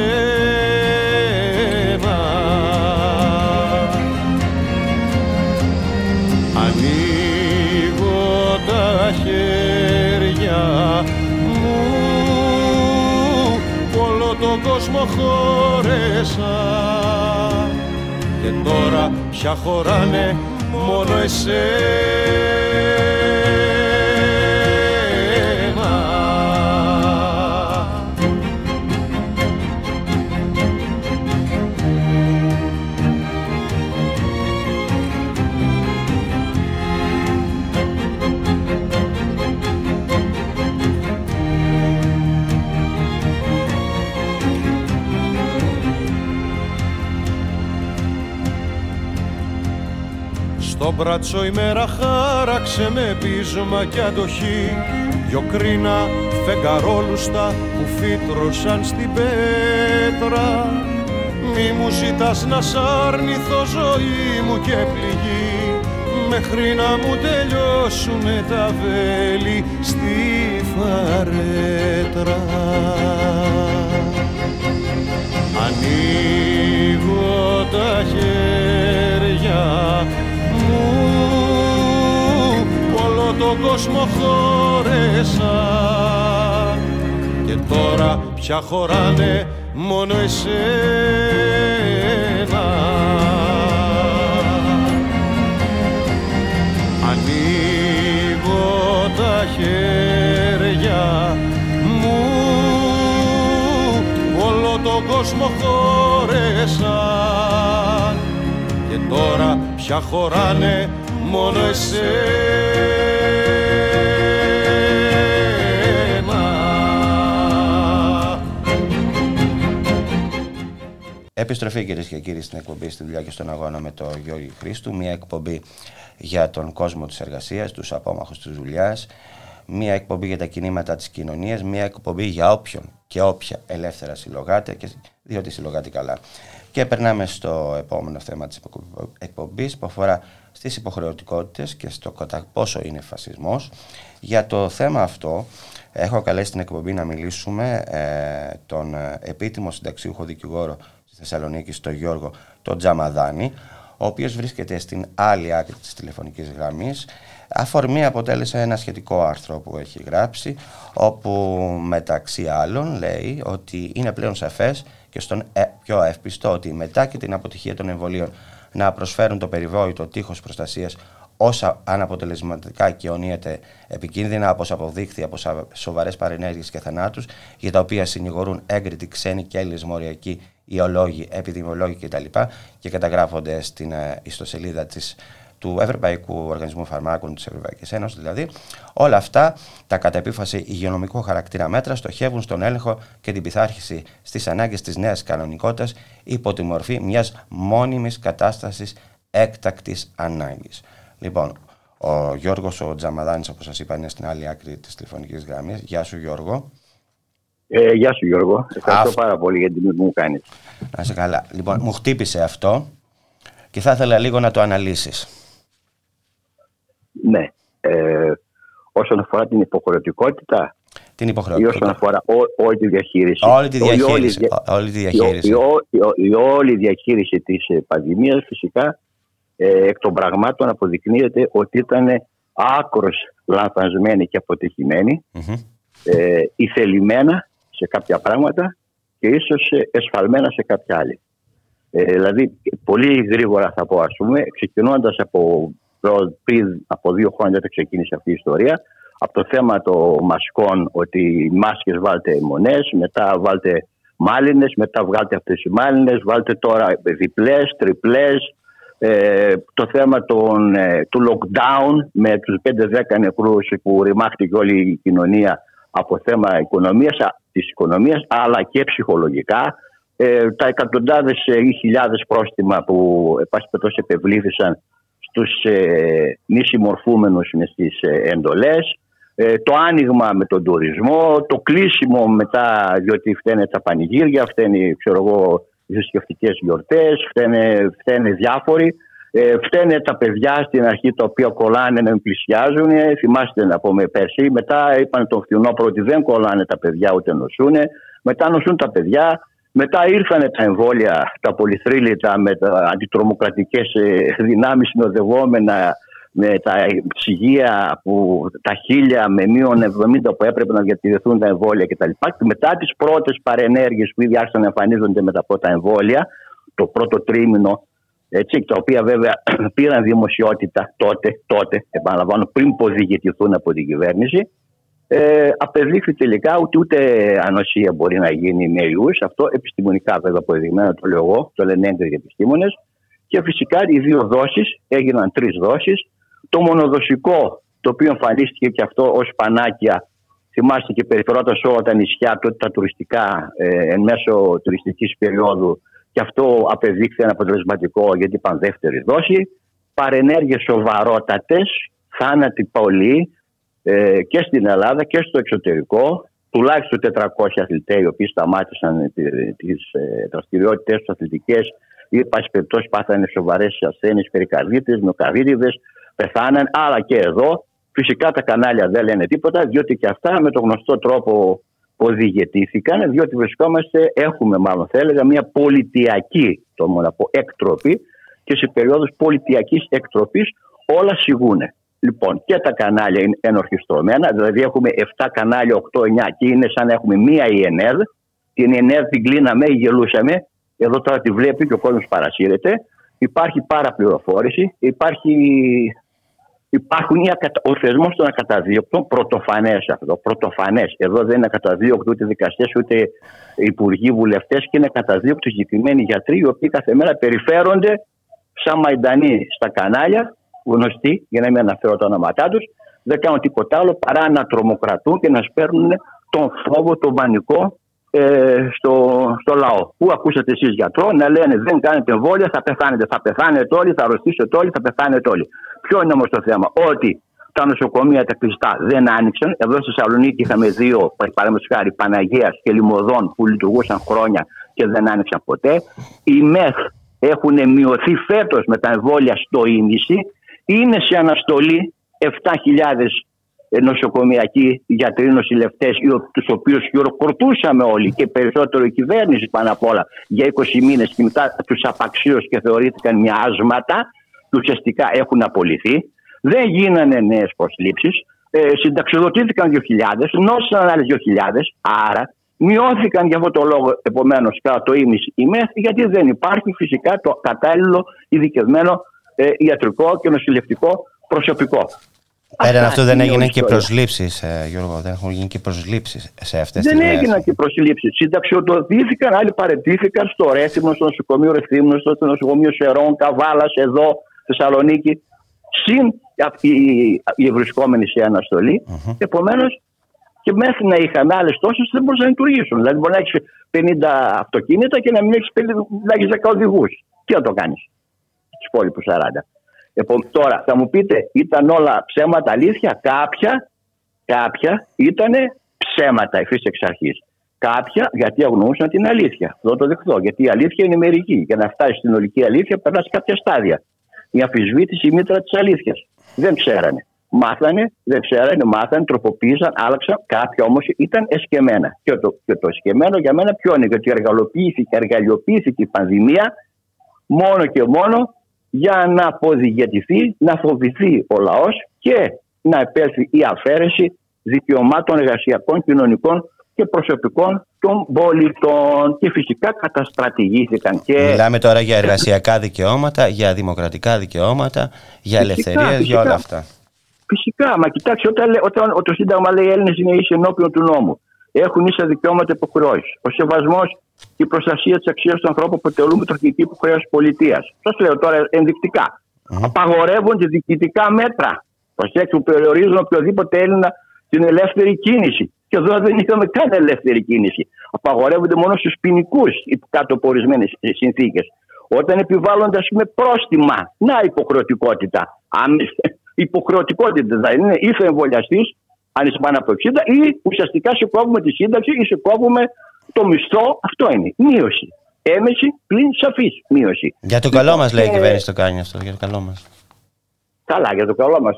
[SPEAKER 6] Ανοίγω τα χέρια μου. Όλο τον κόσμο χώρεσαν και τώρα πια χωράνε μόνο εσένα Το μπράτσο η μέρα χάραξε με πείσμα και αντοχή. Δυο κρίνα φεγγαρόλουστα που φύτρωσαν στην πέτρα. Μη μου ζητάς να σ' αρνηθώ ζωή μου και πληγή. Μέχρι να μου τελειώσουνε τα βέλη στη φαρέτρα. Ανοίγω τα χέρια τον κόσμο χώρεσα. Και τώρα πια χωράνε μόνο εσένα. Ανοίγω τα χέρια μου όλο τον κόσμο χώρεσα. Και τώρα πια χωράνε μόνο εσένα
[SPEAKER 1] Επιστροφή κυρίες και κύριοι στην εκπομπή στη δουλειά και στον αγώνα με τον Γιώργη Χρήστου. Μια εκπομπή για τον κόσμο της εργασίας, τους απόμαχους της δουλειάς. Μια εκπομπή για τα κινήματα της κοινωνίας. Μια εκπομπή για όποιον και όποια ελεύθερα συλλογάται, και διότι συλλογάται καλά. Και περνάμε στο επόμενο θέμα της εκπομπής που αφορά στις υποχρεωτικότητες και στο κατά πόσο είναι φασισμός. Για το θέμα αυτό έχω καλέσει την εκπομπή να μιλήσουμε ε, τον ε, επίτιμο συνταξίουχο δικηγόρο Θεσσαλονίκη, στο Γιώργο τον Τζαμαδάνη, ο οποίος βρίσκεται στην άλλη άκρη της τηλεφωνικής γραμμής. Αφορμή αποτέλεσε ένα σχετικό άρθρο που έχει γράψει, όπου μεταξύ άλλων λέει ότι είναι πλέον σαφές και στον ε, πιο ευπιστό ότι μετά και την αποτυχία των εμβολίων να προσφέρουν το περιβόητο τείχος προστασίας όσα αναποτελεσματικά κοινωνίεται επικίνδυνα όπως αποδείχθη από σοβαρές παρενέργειες και θανάτους για τα οποία συνηγορούν έγκριτοι ξένοι και Έλληνες μοριακοί ιολόγοι, επιδημιολόγοι κτλ. και καταγράφονται στην ε, ιστοσελίδα της, του Ευρωπαϊκού Οργανισμού Φαρμάκων της Ευρωπαϊκής Ένωσης δηλαδή. Όλα αυτά τα κατά επίφαση υγειονομικού χαρακτήρα μέτρα στοχεύουν στον έλεγχο και την πειθάρχηση στις ανάγκες της νέας κανονικότητας υπό τη μορφή μιας μόνιμης κατάστασης έκτακτης ανάγκης. Λοιπόν, ο Γιώργος ο Τζαμαδάνης όπως σας είπα είναι στην άλλη άκρη της τηλεφωνικής γραμμής. Γεια σου Γιώργο.
[SPEAKER 7] Ε, γεια σου Γιώργο. Ευχαριστώ πάρα πολύ για την τιμή που μου κάνεις.
[SPEAKER 1] Να είσαι καλά. Λοιπόν, μου χτύπησε αυτό και θα ήθελα λίγο να το αναλύσεις.
[SPEAKER 7] Ναι. Ε, όσον αφορά την υποχρεωτικότητα
[SPEAKER 1] την υποχρεωτικότητα.
[SPEAKER 7] Ή όσον αφορά ό, όλη τη διαχείριση.
[SPEAKER 1] Όλη τη διαχείριση. Όλη, τη διαχείριση.
[SPEAKER 7] Η, η, όλη διαχείριση της ε, πανδημίας φυσικά ε, εκ των πραγμάτων αποδεικνύεται ότι ήταν άκρος λανθασμένη και αποτυχημένη, mm-hmm. ε, ηθελημένα σε κάποια πράγματα και ίσως εσφαλμένα σε κάποια άλλη. Ε, δηλαδή, πολύ γρήγορα θα πω, ας πούμε, ξεκινώντας από πριν από δύο χρόνια όταν ξεκίνησε αυτή η ιστορία, από το θέμα των μασκών, ότι οι μάσκες βάλτε μονές, μετά βάλτε μάλινες, μετά βγάλτε αυτές οι μάλινες, βάλτε τώρα διπλές, τριπλές, ε, το θέμα των, ε, του lockdown με τους 5-10 νεκρούς που ρημάχτηκε όλη η κοινωνία από θέμα οικονομίας, της οικονομίας αλλά και ψυχολογικά. Ε, τα εκατοντάδες ή χιλιάδες πρόστιμα που επάσπετος επευλήθησαν στους ε, μη συμμορφούμενους με στις εντολές το άνοιγμα με τον τουρισμό, το κλείσιμο μετά διότι φταίνε τα πανηγύρια, φταίνει ξέρω εγώ οι θρησκευτικές γιορτές, φταίνε, φταίνε διάφοροι. Ε, φταίνε τα παιδιά στην αρχή τα οποία κολλάνε να πλησιάζουν. Θυμάστε να πούμε πέρσι. Μετά είπαν τον φθινόπωρο ότι δεν κολλάνε τα παιδιά ούτε νοσούν. Μετά νοσούν τα παιδιά. Μετά ήρθαν τα εμβόλια, τα πολυθρύλιτα με τα αντιτρομοκρατικές ε, δυνάμεις συνοδευόμενα με τα ψυγεία που τα χίλια με μείον 70 που έπρεπε να διατηρηθούν τα εμβόλια κτλ. Και μετά τις πρώτες παρενέργειες που ήδη άρχισαν να εμφανίζονται μετά από τα εμβόλια, το πρώτο τρίμηνο, έτσι, τα οποία βέβαια πήραν δημοσιότητα τότε, τότε, επαναλαμβάνω, πριν ποδιηγητηθούν από την κυβέρνηση, ε, απεδείχθη τελικά ότι ούτε ανοσία μπορεί να γίνει με ιούς. Αυτό επιστημονικά βέβαια αποδειγμένο το λέω εγώ, το λένε έγκριτοι επιστήμονε. Και φυσικά οι δύο δόσεις έγιναν τρεις δόσεις το μονοδοσικό το οποίο εμφανίστηκε και αυτό ως πανάκια θυμάστε και περιφερόταν σε όλα τα νησιά τότε τα τουριστικά ε, εν μέσω τουριστικής περίοδου και αυτό απεδείχθη αποτελεσματικό γιατί είπαν δεύτερη δόση παρενέργειες σοβαρότατες θάνατοι πολλοί ε, και στην Ελλάδα και στο εξωτερικό τουλάχιστον 400 αθλητές οι οποίοι σταμάτησαν τις ε, δραστηριότητες τους αθλητικές ή πάση περιπτώσει πάθανε σοβαρές ασθένειες περικαρδίτες, νοκαρδίτιδες πεθάναν, αλλά και εδώ. Φυσικά τα κανάλια δεν λένε τίποτα, διότι και αυτά με τον γνωστό τρόπο οδηγετήθηκαν, διότι βρισκόμαστε, έχουμε μάλλον θα έλεγα, μια πολιτιακή, το μόνο πω, εκτροπή και σε περίοδους πολιτιακής εκτροπής όλα σιγούν. Λοιπόν, και τα κανάλια είναι ενορχιστρωμένα, δηλαδή έχουμε 7 κανάλια, 8-9 και είναι σαν να έχουμε μία η ΕΝΕΔ. Την ΕΝΕΔ την κλείναμε, γελούσαμε, εδώ τώρα τη βλέπει και ο κόσμος παρασύρεται. Υπάρχει παραπληροφόρηση, υπάρχει Υπάρχουν ο θεσμός των ακαταδίωκτων πρωτοφανές αυτό. Πρωτοφανές. Εδώ δεν είναι ακαταδίωκτοι ούτε δικαστές ούτε υπουργοί, βουλευτές και είναι ακαταδίωκτοι συγκεκριμένοι γιατροί οι οποίοι κάθε μέρα περιφέρονται σαν μαϊντανοί στα κανάλια, γνωστοί για να μην αναφέρω τα ονόματά τους, δεν κάνουν τίποτα άλλο παρά να τρομοκρατούν και να σπέρνουν τον φόβο, τον πανικό ε, στο, στο λαό. Πού ακούσατε εσείς γιατρό να λένε δεν κάνετε εμβόλια, θα πεθάνετε. Θα πεθάνετε όλοι, θα αρρωστήσετε όλοι, θα πεθάνετε όλοι. Ποιο είναι όμως το θέμα, ότι τα νοσοκομεία τα κλειστά δεν άνοιξαν. Εδώ στη Θεσσαλονίκη είχαμε δύο, παραδείγματος χάρη, Παναγίας και Λιμωδών που λειτουργούσαν χρόνια και δεν άνοιξαν ποτέ. Οι ΜΕΘ έχουν μειωθεί φέτος με τα εμβόλια στο ίμιση. Είναι σε αναστολή 7.000 νοσοκομιακοί γιατροί, νοσηλευτές, τους οποίους χειροκροτούσαμε όλοι και περισσότερο η κυβέρνηση πάνω απ' όλα για 20 μήνες και μετά τους απαξίωσε και θεωρήθηκαν μοιάσματα και ουσιαστικά έχουν απολυθεί. Δεν γίνανε νέες προσλήψεις. Ε, συνταξιοδοτήθηκαν 2.000, νόσησαν άλλες 2.000. Άρα μειώθηκαν για αυτό το λόγο επομένως κατά το ίμιση η ΜΕΘ, γιατί δεν υπάρχει φυσικά το κατάλληλο ειδικευμένο ε, ιατρικό και νοσηλευτικό προσωπικό.
[SPEAKER 1] Πέραν αυτό δεν έγιναν και προσλήψεις, ε, Γιώργο, δεν έχουν γίνει και προσλήψεις σε αυτές τις
[SPEAKER 7] Δεν έγιναν και προσλήψεις. Συνταξιοδοτήθηκαν, άλλοι παρετήθηκαν στο Ρέθυμνο, στο νοσοκομείο Ρεθύμνο, στο νοσοκομείο Σερών, Καβάλας, εδώ, Θεσσαλονίκη. Συν οι, οι ευρισκόμενοι σε αναστολή. Mm-hmm. Επομένως, και μέχρι να είχαμε άλλες τόσες δεν μπορούσαν να λειτουργήσουν. Δηλαδή, μπορεί να έχεις 50 αυτοκίνητα και να μην έχεις 10 οδηγούς. Τι να το κάνεις, τους υπόλοιπους 40. Λοιπόν, τώρα θα μου πείτε, ήταν όλα ψέματα αλήθεια; Κάποια, κάποια ήταν ψέματα ευθύ εξ αρχής. Κάποια γιατί αγνοούσαν την αλήθεια. Δεν το δεχθώ. Γιατί η αλήθεια είναι μερική. Για να φτάσει στην ολική αλήθεια, περνά σε κάποια στάδια. Η αμφισβήτηση η μήτρα της αλήθειας. Δεν ξέρανε. Μάθανε, δεν ξέρανε, μάθανε, τροποποίησαν, άλλαξαν. Κάποια όμως ήταν εσκεμμένα. Και το, και το εσκεμμένο για μένα ποιο είναι, γιατί εργαλειοποιήθηκε, εργαλειοποιήθηκε η πανδημία μόνο και μόνο για να αποδιηγετηθεί, να φοβηθεί ο λαός και να επέλθει η αφαίρεση δικαιωμάτων εργασιακών, κοινωνικών και προσωπικών των πολιτών και φυσικά καταστρατηγήθηκαν. Και...
[SPEAKER 1] Μιλάμε τώρα για εργασιακά δικαιώματα, για δημοκρατικά δικαιώματα, για ελευθερίες, για όλα αυτά.
[SPEAKER 7] Φυσικά, μα κοιτάξτε, όταν, όταν το Σύνταγμα λέει Έλληνες είναι ίσοι ενώπιον του νόμου, έχουν ίσα δικαιώματα υποχρεώσεις. Ο σεβασμός και η προστασία της αξίας του ανθρώπου αποτελούν πρωταρχική υποχρέωση πολιτείας. Σας λέω τώρα ενδεικτικά. Mm. Απαγορεύονται διοικητικά μέτρα. Προσέξτε που περιορίζουν οποιοδήποτε Έλληνα την ελεύθερη κίνηση. Και εδώ δεν είχαμε καν ελεύθερη κίνηση. Απαγορεύονται μόνο στους ποινικούς κάτω από ορισμένες συνθήκες. Όταν επιβάλλονται, ας πούμε, πρόστιμα. Να υποχρεωτικότητα. Αν υποχρεωτικότητα θα είναι, είσαι εμβολιαστής, αν είσαι πάνω από 60, ή ουσιαστικά σε κόβουμε τη σύνταξη ή σε κόβουμε το μισθό. Αυτό είναι. Μείωση. έμεση πλην σαφής μείωση.
[SPEAKER 1] Για το καλό μας, λέει η κυβέρνηση το κάνει αυτό. Για το καλό μας.
[SPEAKER 7] Καλά, για το καλό μας.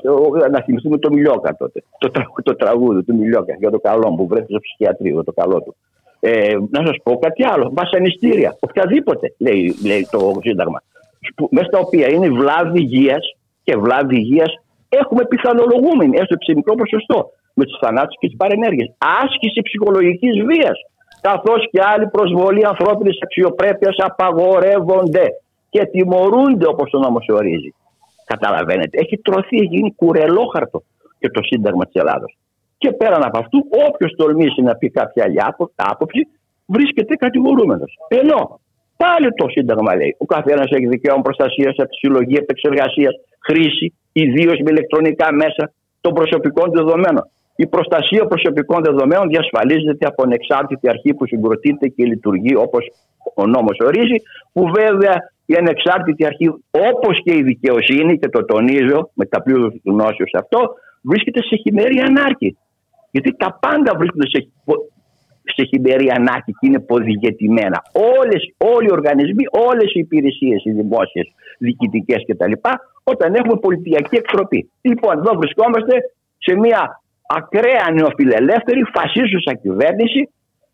[SPEAKER 7] Να θυμηθούμε το Μιλιόκα τότε. Το, τρα, το τραγούδι του Μιλιόκα για το καλό μου που βρέθηκε στο ψυχιατρίο, το καλό του. Ε, να σας πω κάτι άλλο. Βασανιστήρια, οποιαδήποτε, λέει, λέει το Σύνταγμα. Μέσα στα οποία είναι βλάβη υγείας και βλάβη υγείας έχουμε πιθανολογούμενοι, έστω σε μικρό ποσοστό, με τους θανάτους και τις παρενέργειες. Άσκηση ψυχολογικής βίας. Καθώς και άλλη προσβολή ανθρώπινης αξιοπρέπειας απαγορεύονται και τιμωρούνται όπως το νόμο ορίζει. Καταλαβαίνετε, έχει τρωθεί, έχει γίνει κουρελόχαρτο και το Σύνταγμα της Ελλάδα. Και πέραν από αυτού, όποιος τολμήσει να πει κάποια άλλη άποψη, βρίσκεται κατηγορούμενος. Ενώ πάλι το Σύνταγμα λέει: Ο καθένας έχει δικαίωμα προστασίας από τη συλλογή, επεξεργασίας, χρήση, ιδίως με ηλεκτρονικά μέσα των προσωπικών δεδομένων. Η προστασία προσωπικών δεδομένων διασφαλίζεται από ανεξάρτητη αρχή που συγκροτείται και λειτουργεί όπως ο νόμος ορίζει, που βέβαια η ανεξάρτητη αρχή, όπως και η δικαιοσύνη, και το τονίζω με τα πλήρω του γνώσεως αυτό, βρίσκεται σε χειμερή ανάρκη. Γιατί τα πάντα βρίσκονται σε, σε χειμερή ανάρκη και είναι ποδηγετημένα. Όλες, όλοι οι οργανισμοί, όλες οι υπηρεσίες, οι δημόσιες, διοικητικές κτλ., όταν έχουμε πολιτιακή εκτροπή. Λοιπόν, εδώ βρισκόμαστε σε μια ακραία νεοφιλελεύθερη φασίσουσα κυβέρνηση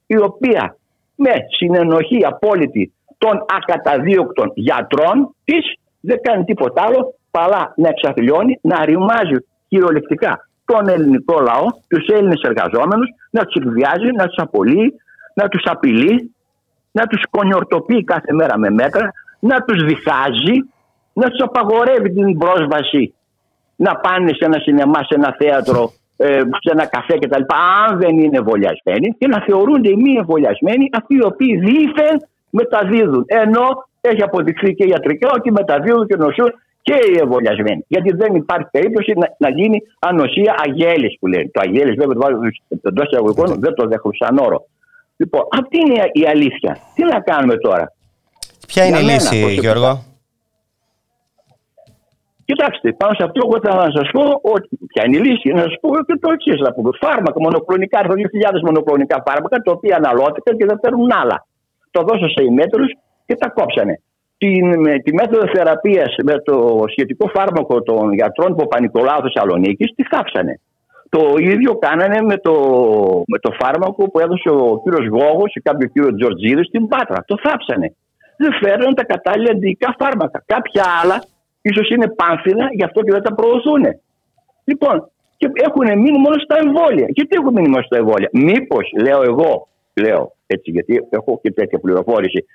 [SPEAKER 7] η οποία με συνενοχή απόλυτη των ακαταδίωκτων γιατρών της δεν κάνει τίποτα άλλο παρά να εξαθλιώνει, να ρημάζει κυριολεκτικά τον ελληνικό λαό, τους Έλληνες εργαζόμενους, να τους εκβιάζει, να τους απολύει, να τους απειλεί, να τους κονιορτοποιεί κάθε μέρα με μέτρα, να τους διχάζει, να τους απαγορεύει την πρόσβαση να πάνε σε ένα σινεμά, σε ένα θέατρο, ε, σε ένα καφέ κτλ. Αν δεν είναι εμβολιασμένοι και να θεωρούνται οι μη εμβολιασμένοι αυτοί οι οποίοι δήθεν μεταδίδουν. Ενώ έχει αποδειχθεί και ιατρικά ότι μεταδίδουν και νοσούν και οι εμβολιασμένοι. Γιατί δεν υπάρχει περίπτωση να, να γίνει ανοσία αγέλης που λένε. Το αγέλης, βέβαια, το βάζω εντός εισαγωγικών, δεν το δέχομαι σαν όρο. Λοιπόν, αυτή είναι η αλήθεια. Τι να κάνουμε τώρα;
[SPEAKER 1] Ποια είναι η λύση, Γιώργο;
[SPEAKER 7] Κοιτάξτε, πάνω σε αυτό, εγώ θα σας πω ότι ποια είναι η λύση. Να σας πω και το εξής. Να πούμε φάρμακα, μονοκλονικά, 2.000 μονοκλονικά φάρμακα, τα οποία αναλώθηκαν και δεν παίρνουν άλλα. Το δώσω σε ημέτρους και τα κόψανε. Την, με, τη μέθοδο θεραπείας με το σχετικό φάρμακο των γιατρών του Παπα-Νικολάου Θεσσαλονίκης τη θάψανε. Το ίδιο κάνανε με το, με το φάρμακο που έδωσε ο κύριος Γόγος σε κάποιο κύριο Τζορτζίδης στην Πάτρα. Το θάψανε. Δεν φέρνουν τα κατάλληλα αντικά φάρμακα. Κάποια άλλα ίσως είναι πάνθυνα, γι' αυτό και δεν τα προωθούν. Λοιπόν, και έχουν μείνει μόνο στα εμβόλια. Γιατί έχουν μείνει μόνο στα εμβόλια; Μήπως, λέω εγώ, λέω έτσι, γιατί έχω και τέτοια πληροφόρηση,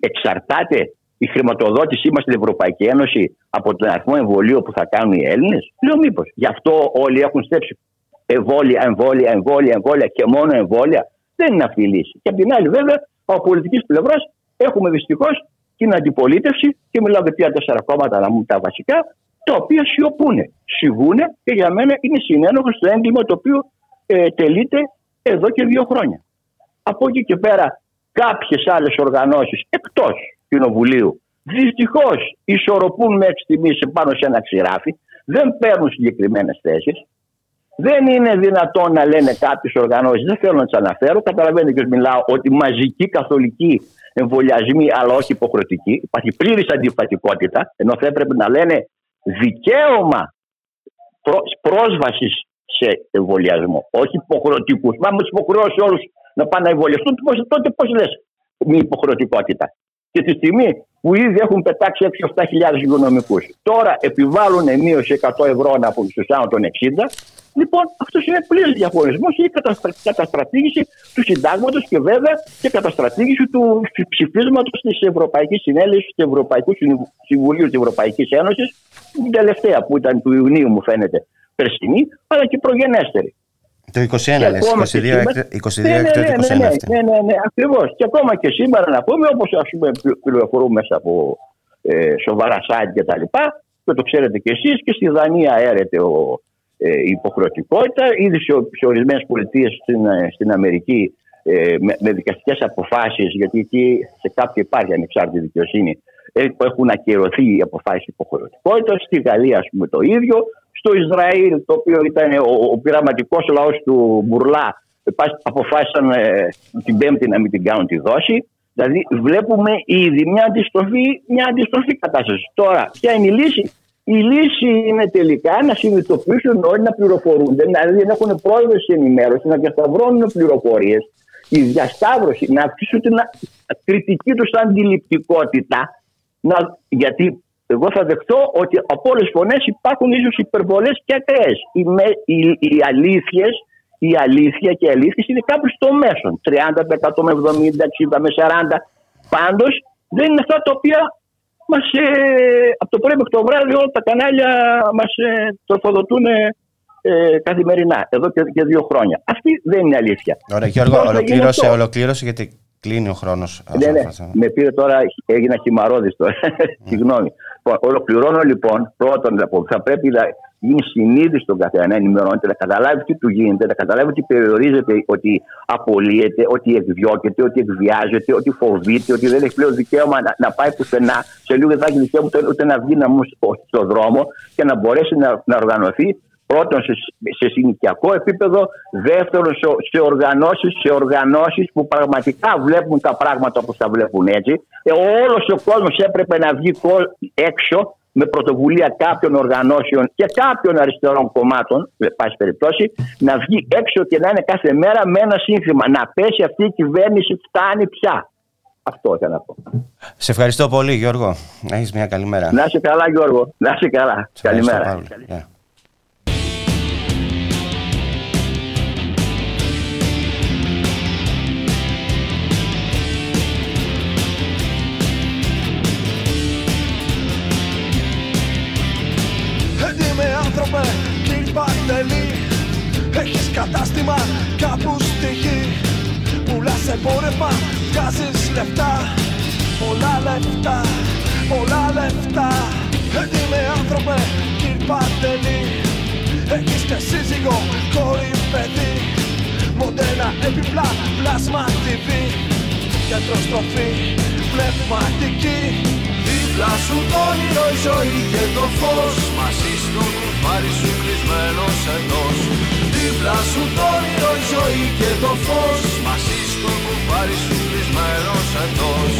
[SPEAKER 7] εξαρτάται η χρηματοδότησή μας στην Ευρωπαϊκή Ένωση από τον αριθμό εμβολίου που θα κάνουν οι Έλληνες; Λέω μήπως. Γι' αυτό όλοι έχουν στέψει εμβόλια, εμβόλια, εμβόλια, εμβόλια και μόνο εμβόλια. Δεν είναι αυτή η λύση. Και απ' την άλλη, βέβαια, από πολιτικής πλευράς έχουμε δυστυχώς την αντιπολίτευση και μιλάω για τρία-τέσσερα κόμματα να μου τα βασικά, τα οποία σιωπούν, σιγούν και για μένα είναι συνένοχος στο έγκλημα το οποίο ε, τελείται εδώ και δύο χρόνια. Από εκεί και πέρα κάποιες άλλες οργανώσεις εκτός κοινοβουλίου δυστυχώς ισορροπούν μέχρι στιγμής πάνω σε ένα ξηράφι, δεν παίρνουν συγκεκριμένες θέσεις. Δεν είναι δυνατόν να λένε κάποιες οργανώσεις, δεν θέλω να τις αναφέρω. Καταλαβαίνετε και μιλάω ότι μαζική καθολική εμβολιασμοί, αλλά όχι υποχρεωτικοί. Υπάρχει πλήρης αντιφατικότητα, ενώ θα έπρεπε να λένε δικαίωμα πρόσβασης σε εμβολιασμό, όχι υποχρεωτικού. Μα με του υποχρεώσεις όλους να πάνε να εμβολιαστούν, τότε πώς λες μη υποχρεωτικότητα. Και τη στιγμή που ήδη έχουν πετάξει 6-7 υγειονομικούς, τώρα επιβάλλουν μείωση 100 ευρώ από του άνω των 60, Λοιπόν, αυτός είναι πλήρω διαχωρισμός και καταστρατήγηση του συντάγματος και βέβαια και καταστρατήγηση του ψηφίσματος της Ευρωπαϊκής Συνέλευσης του Ευρωπαϊκού Συμβουλίου της Ευρωπαϊκής Ένωσης, την τελευταία που ήταν του Ιουνίου, μου φαίνεται, περσινή, αλλά και προγενέστερη.
[SPEAKER 1] Το 21 λες, 22 ναι, ναι, έκτο
[SPEAKER 7] Ναι, ναι, ναι, ναι, ναι, ακριβώς. Και ακόμα και σήμερα να πούμε, όπως ας πούμε πληροφορούμε από ε, σοβαρά site και τα λοιπά, και το ξέρετε κι εσείς, και στη Δανία έρεται ο, ε, η υποχρεωτικότητα, ήδη σε, σε ορισμένες πολιτείες στην, ε, Αμερική ε, με, με δικαστικές αποφάσεις, γιατί εκεί σε κάποια υπάρχει ανεξάρτητη δικαιοσύνη, έχουν ακυρωθεί οι αποφάσεις υποχρεωτικότητας. Στη Γαλλία, ας πούμε, το ίδιο. Στο Ισραήλ, το οποίο ήταν ο, ο πειραματικός λαός του Μπουρλά, αποφάσισαν ε, την Πέμπτη να μην την κάνουν τη δόση. Δηλαδή βλέπουμε ήδη μια αντιστροφή, μια αντιστροφή κατάστασης. Τώρα, ποια είναι η λύση; Η λύση είναι τελικά να συνειδητοποιήσουν όλοι να πληροφορούνται, δηλαδή να έχουν πρόεδρο στην ενημέρωση, να διασταυρώνουν πληροφορίες, η διασταύρωση, να αυξήσουν την κριτική τους αντιληπτικότητα. Να, γιατί εγώ θα δεχτώ ότι από όλες τις φωνές υπάρχουν ίσως υπερβολές και ακραίες. Οι, οι, οι αλήθειες η αλήθεια και η αλήθεια είναι κάπου στο μέσο. 30% με 70, 60 με 40. Πάντως δεν είναι αυτά τα οποία μας, ε, από το πρωί μέχρι το βράδυ όλα τα κανάλια μας ε, τροφοδοτούν ε, καθημερινά, εδώ και, και, δύο χρόνια. Αυτή δεν είναι αλήθεια.
[SPEAKER 1] Ωραία, Γιώργο, ολοκλήρωσε, ολοκλήρωσε γιατί κλείνει ο χρόνος.
[SPEAKER 7] Ναι, ναι, με πήρε τώρα, έγινα χυμαρόδης τώρα. Συγγνώμη. Ολοκληρώνω λοιπόν, πρώτον, θα πρέπει να γίνει συνείδηση στον καθένα, να ενημερώνεται, να καταλάβει τι του γίνεται, να καταλάβει ότι περιορίζεται, ότι απολύεται, ότι εκδιώκεται, ότι εκβιάζεται, ότι φοβείται, ότι δεν έχει πλέον δικαίωμα να, να πάει πουθενά. Σε λίγο δεν θα έχει δικαίωμα ούτε, να βγει να μου στον δρόμο και να μπορέσει να, να οργανωθεί πρώτον σε, σε συνοικιακό επίπεδο, δεύτερον σε, σε οργανώσεις, σε οργανώσεις που πραγματικά βλέπουν τα πράγματα όπως τα βλέπουν έτσι. Ε, όλος ο κόσμος έπρεπε να βγει έξω με πρωτοβουλία κάποιων οργανώσεων και κάποιων αριστερών κομμάτων, με πάση περιπτώσει, να βγει έξω και να είναι κάθε μέρα με ένα σύνθημα. Να πέσει αυτή η κυβέρνηση, φτάνει πια. Αυτό ήθελα να πω.
[SPEAKER 1] Σε ευχαριστώ πολύ, Γιώργο. Να έχεις μια καλή μέρα.
[SPEAKER 7] Να είσαι καλά, Γιώργο. Να είσαι καλά. Καλημέρα.
[SPEAKER 8] Έχεις κατάστημα κάπου στη γη Πουλάς εμπόρευμα, βγάζεις λεφτά. Πολλά λεφτά, πολλά λεφτά. Με άνθρωπε, κύριε Παντελή Έχεις και σύζυγο, κόρη, παιδί. Μοντένα έπιπλα, πλάσμα TV Κέντρο στροφή, πνευματική Δίπλα σου το όνειρο, η ζωή και το φως. Μαζί στο κουφάρι σου κλεισμένος εντός. Δίπλα σου το όνειρο, η ζωή και το φως. Μαζί στο κουφάρι σου κλεισμένος εντός.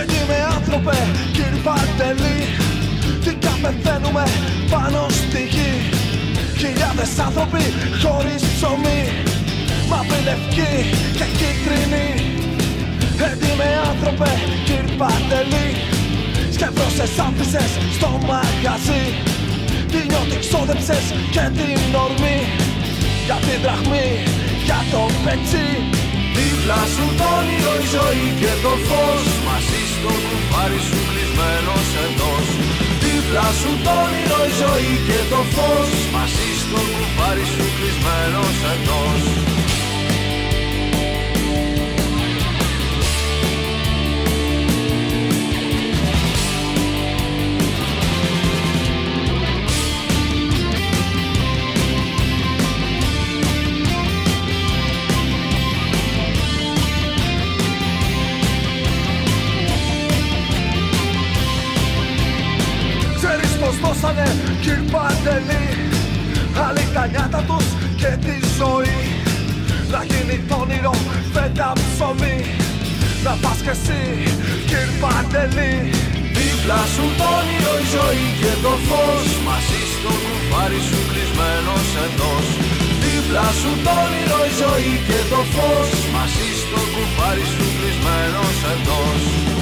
[SPEAKER 8] Έτσι με άνθρωπε, κύριε Παντελή. Τι καπεθαίνουμε πάνω στη γη Χιλιάδες άνθρωποι χωρίς ψωμί. Μαύρη, λευκή και κίτρινη. Έτσι με άνθρωπε, κύριε Παντελή. Σκεφτώσες άφησες στο μαγαζί. Τι νιώτη ξόδεψες και την ορμή. Για την δραχμή, για το πετσί. Δίπλα σου το όνειρο η ζωή και το φως. Μαζί στο κουφάρι σου κλεισμένος εντός. Δίπλα σου το όνειρο η ζωή και το φως. Μαζί στο κουφάρι σου κλεισμένος εντός δώσανε κυρ Παντελή Άλλοι τα νιάτα τους και τη ζωή. Να γίνει το όνειρο φέτα ψωμί. Να πας κι εσύ κυρ Παντελή. Δίπλα σου το όνειρο η ζωή και το φως. Μαζί στο κουφάρι σου κλεισμένος εντός. Δίπλα σου το όνειρο η ζωή και το φως. Μαζί στο κουφάρι σου κλεισμένος εντός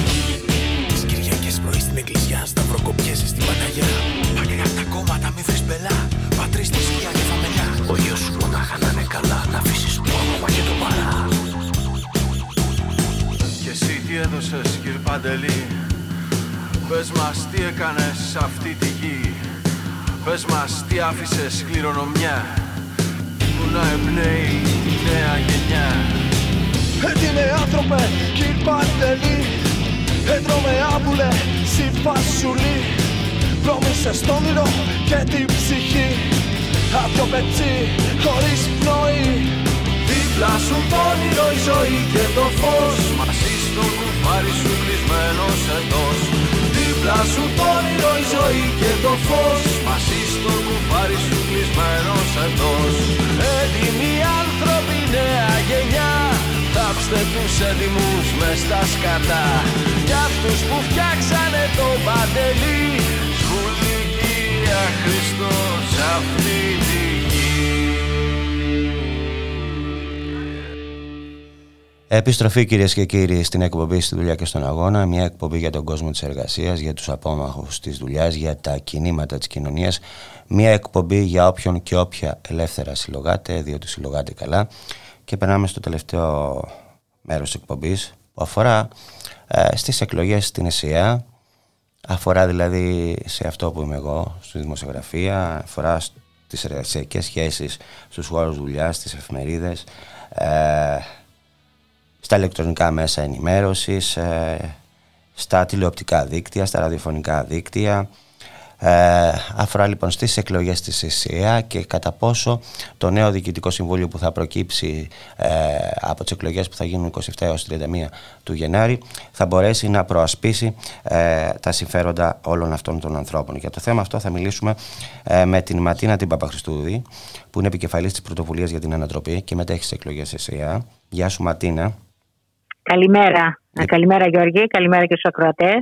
[SPEAKER 8] Πε μας τι έκανες σε αυτή τη γη; Πες μας τι άφησες κληρονομιά; Που να εμπνέει η νέα γενιά. Έτοιμε άνθρωπε, κύριε Παντελή. Έτρωμε άβουλε φασουλή Πρόμησε στο όνειρο και την ψυχή Άδειο πετσί χωρίς πνοή Δίπλα σου το όνειρο η ζωή και το φως Μαζί στο κουφάρι σου κλεισμένος εντός Δίπλα σου το όνειρο η ζωή και το φως. Μαζί στο κουφάρι σου κλεισμένος εντός. Ουρανός Έτοιμοι άνθρωποι νέα γενιά. Θάψτε τους έτοιμους μες στα σκατά. Κι αυτούς που φτιάξανε το παντελή Σχουλικία Χριστός αυτή
[SPEAKER 1] Επιστροφή κυρίες και κύριοι στην εκπομπή στη δουλειά και στον αγώνα. Μια εκπομπή για τον κόσμο της εργασίας, για τους απόμαχους της δουλειάς, για τα κινήματα της κοινωνίας. Μια εκπομπή για όποιον και όποια ελεύθερα συλλογάτε, διότι συλλογάτε καλά. Και περνάμε στο τελευταίο μέρος της εκπομπής που αφορά ε, στις εκλογές στην ΕΣΥΑ. Αφορά δηλαδή σε αυτό που είμαι εγώ, στη δημοσιογραφία, αφορά στις εργασιακές σχέσεις, στους χώρους δουλειάς, στις εφημερίδες. Ε, στα ηλεκτρονικά μέσα ενημέρωσης, ε, στα τηλεοπτικά δίκτυα, στα ραδιοφωνικά δίκτυα. Ε, αφορά λοιπόν στις εκλογές της ΕΣΥΑ και κατά πόσο το νέο διοικητικό συμβούλιο που θα προκύψει ε, από τις εκλογές που θα γίνουν 27 έως 31 του Γενάρη θα μπορέσει να προασπίσει ε, τα συμφέροντα όλων αυτών των ανθρώπων. Για το θέμα αυτό θα μιλήσουμε ε, με την Ματίνα την Παπαχρηστούδη που είναι επικεφαλής της πρωτοβουλίας για την ανατροπή και μετέχει στις εκλογές ΕΣΥΑ. Γεια σου Ματίνα.
[SPEAKER 9] Καλημέρα. Ε... Καλημέρα Γιώργη, καλημέρα και στους ακροατές.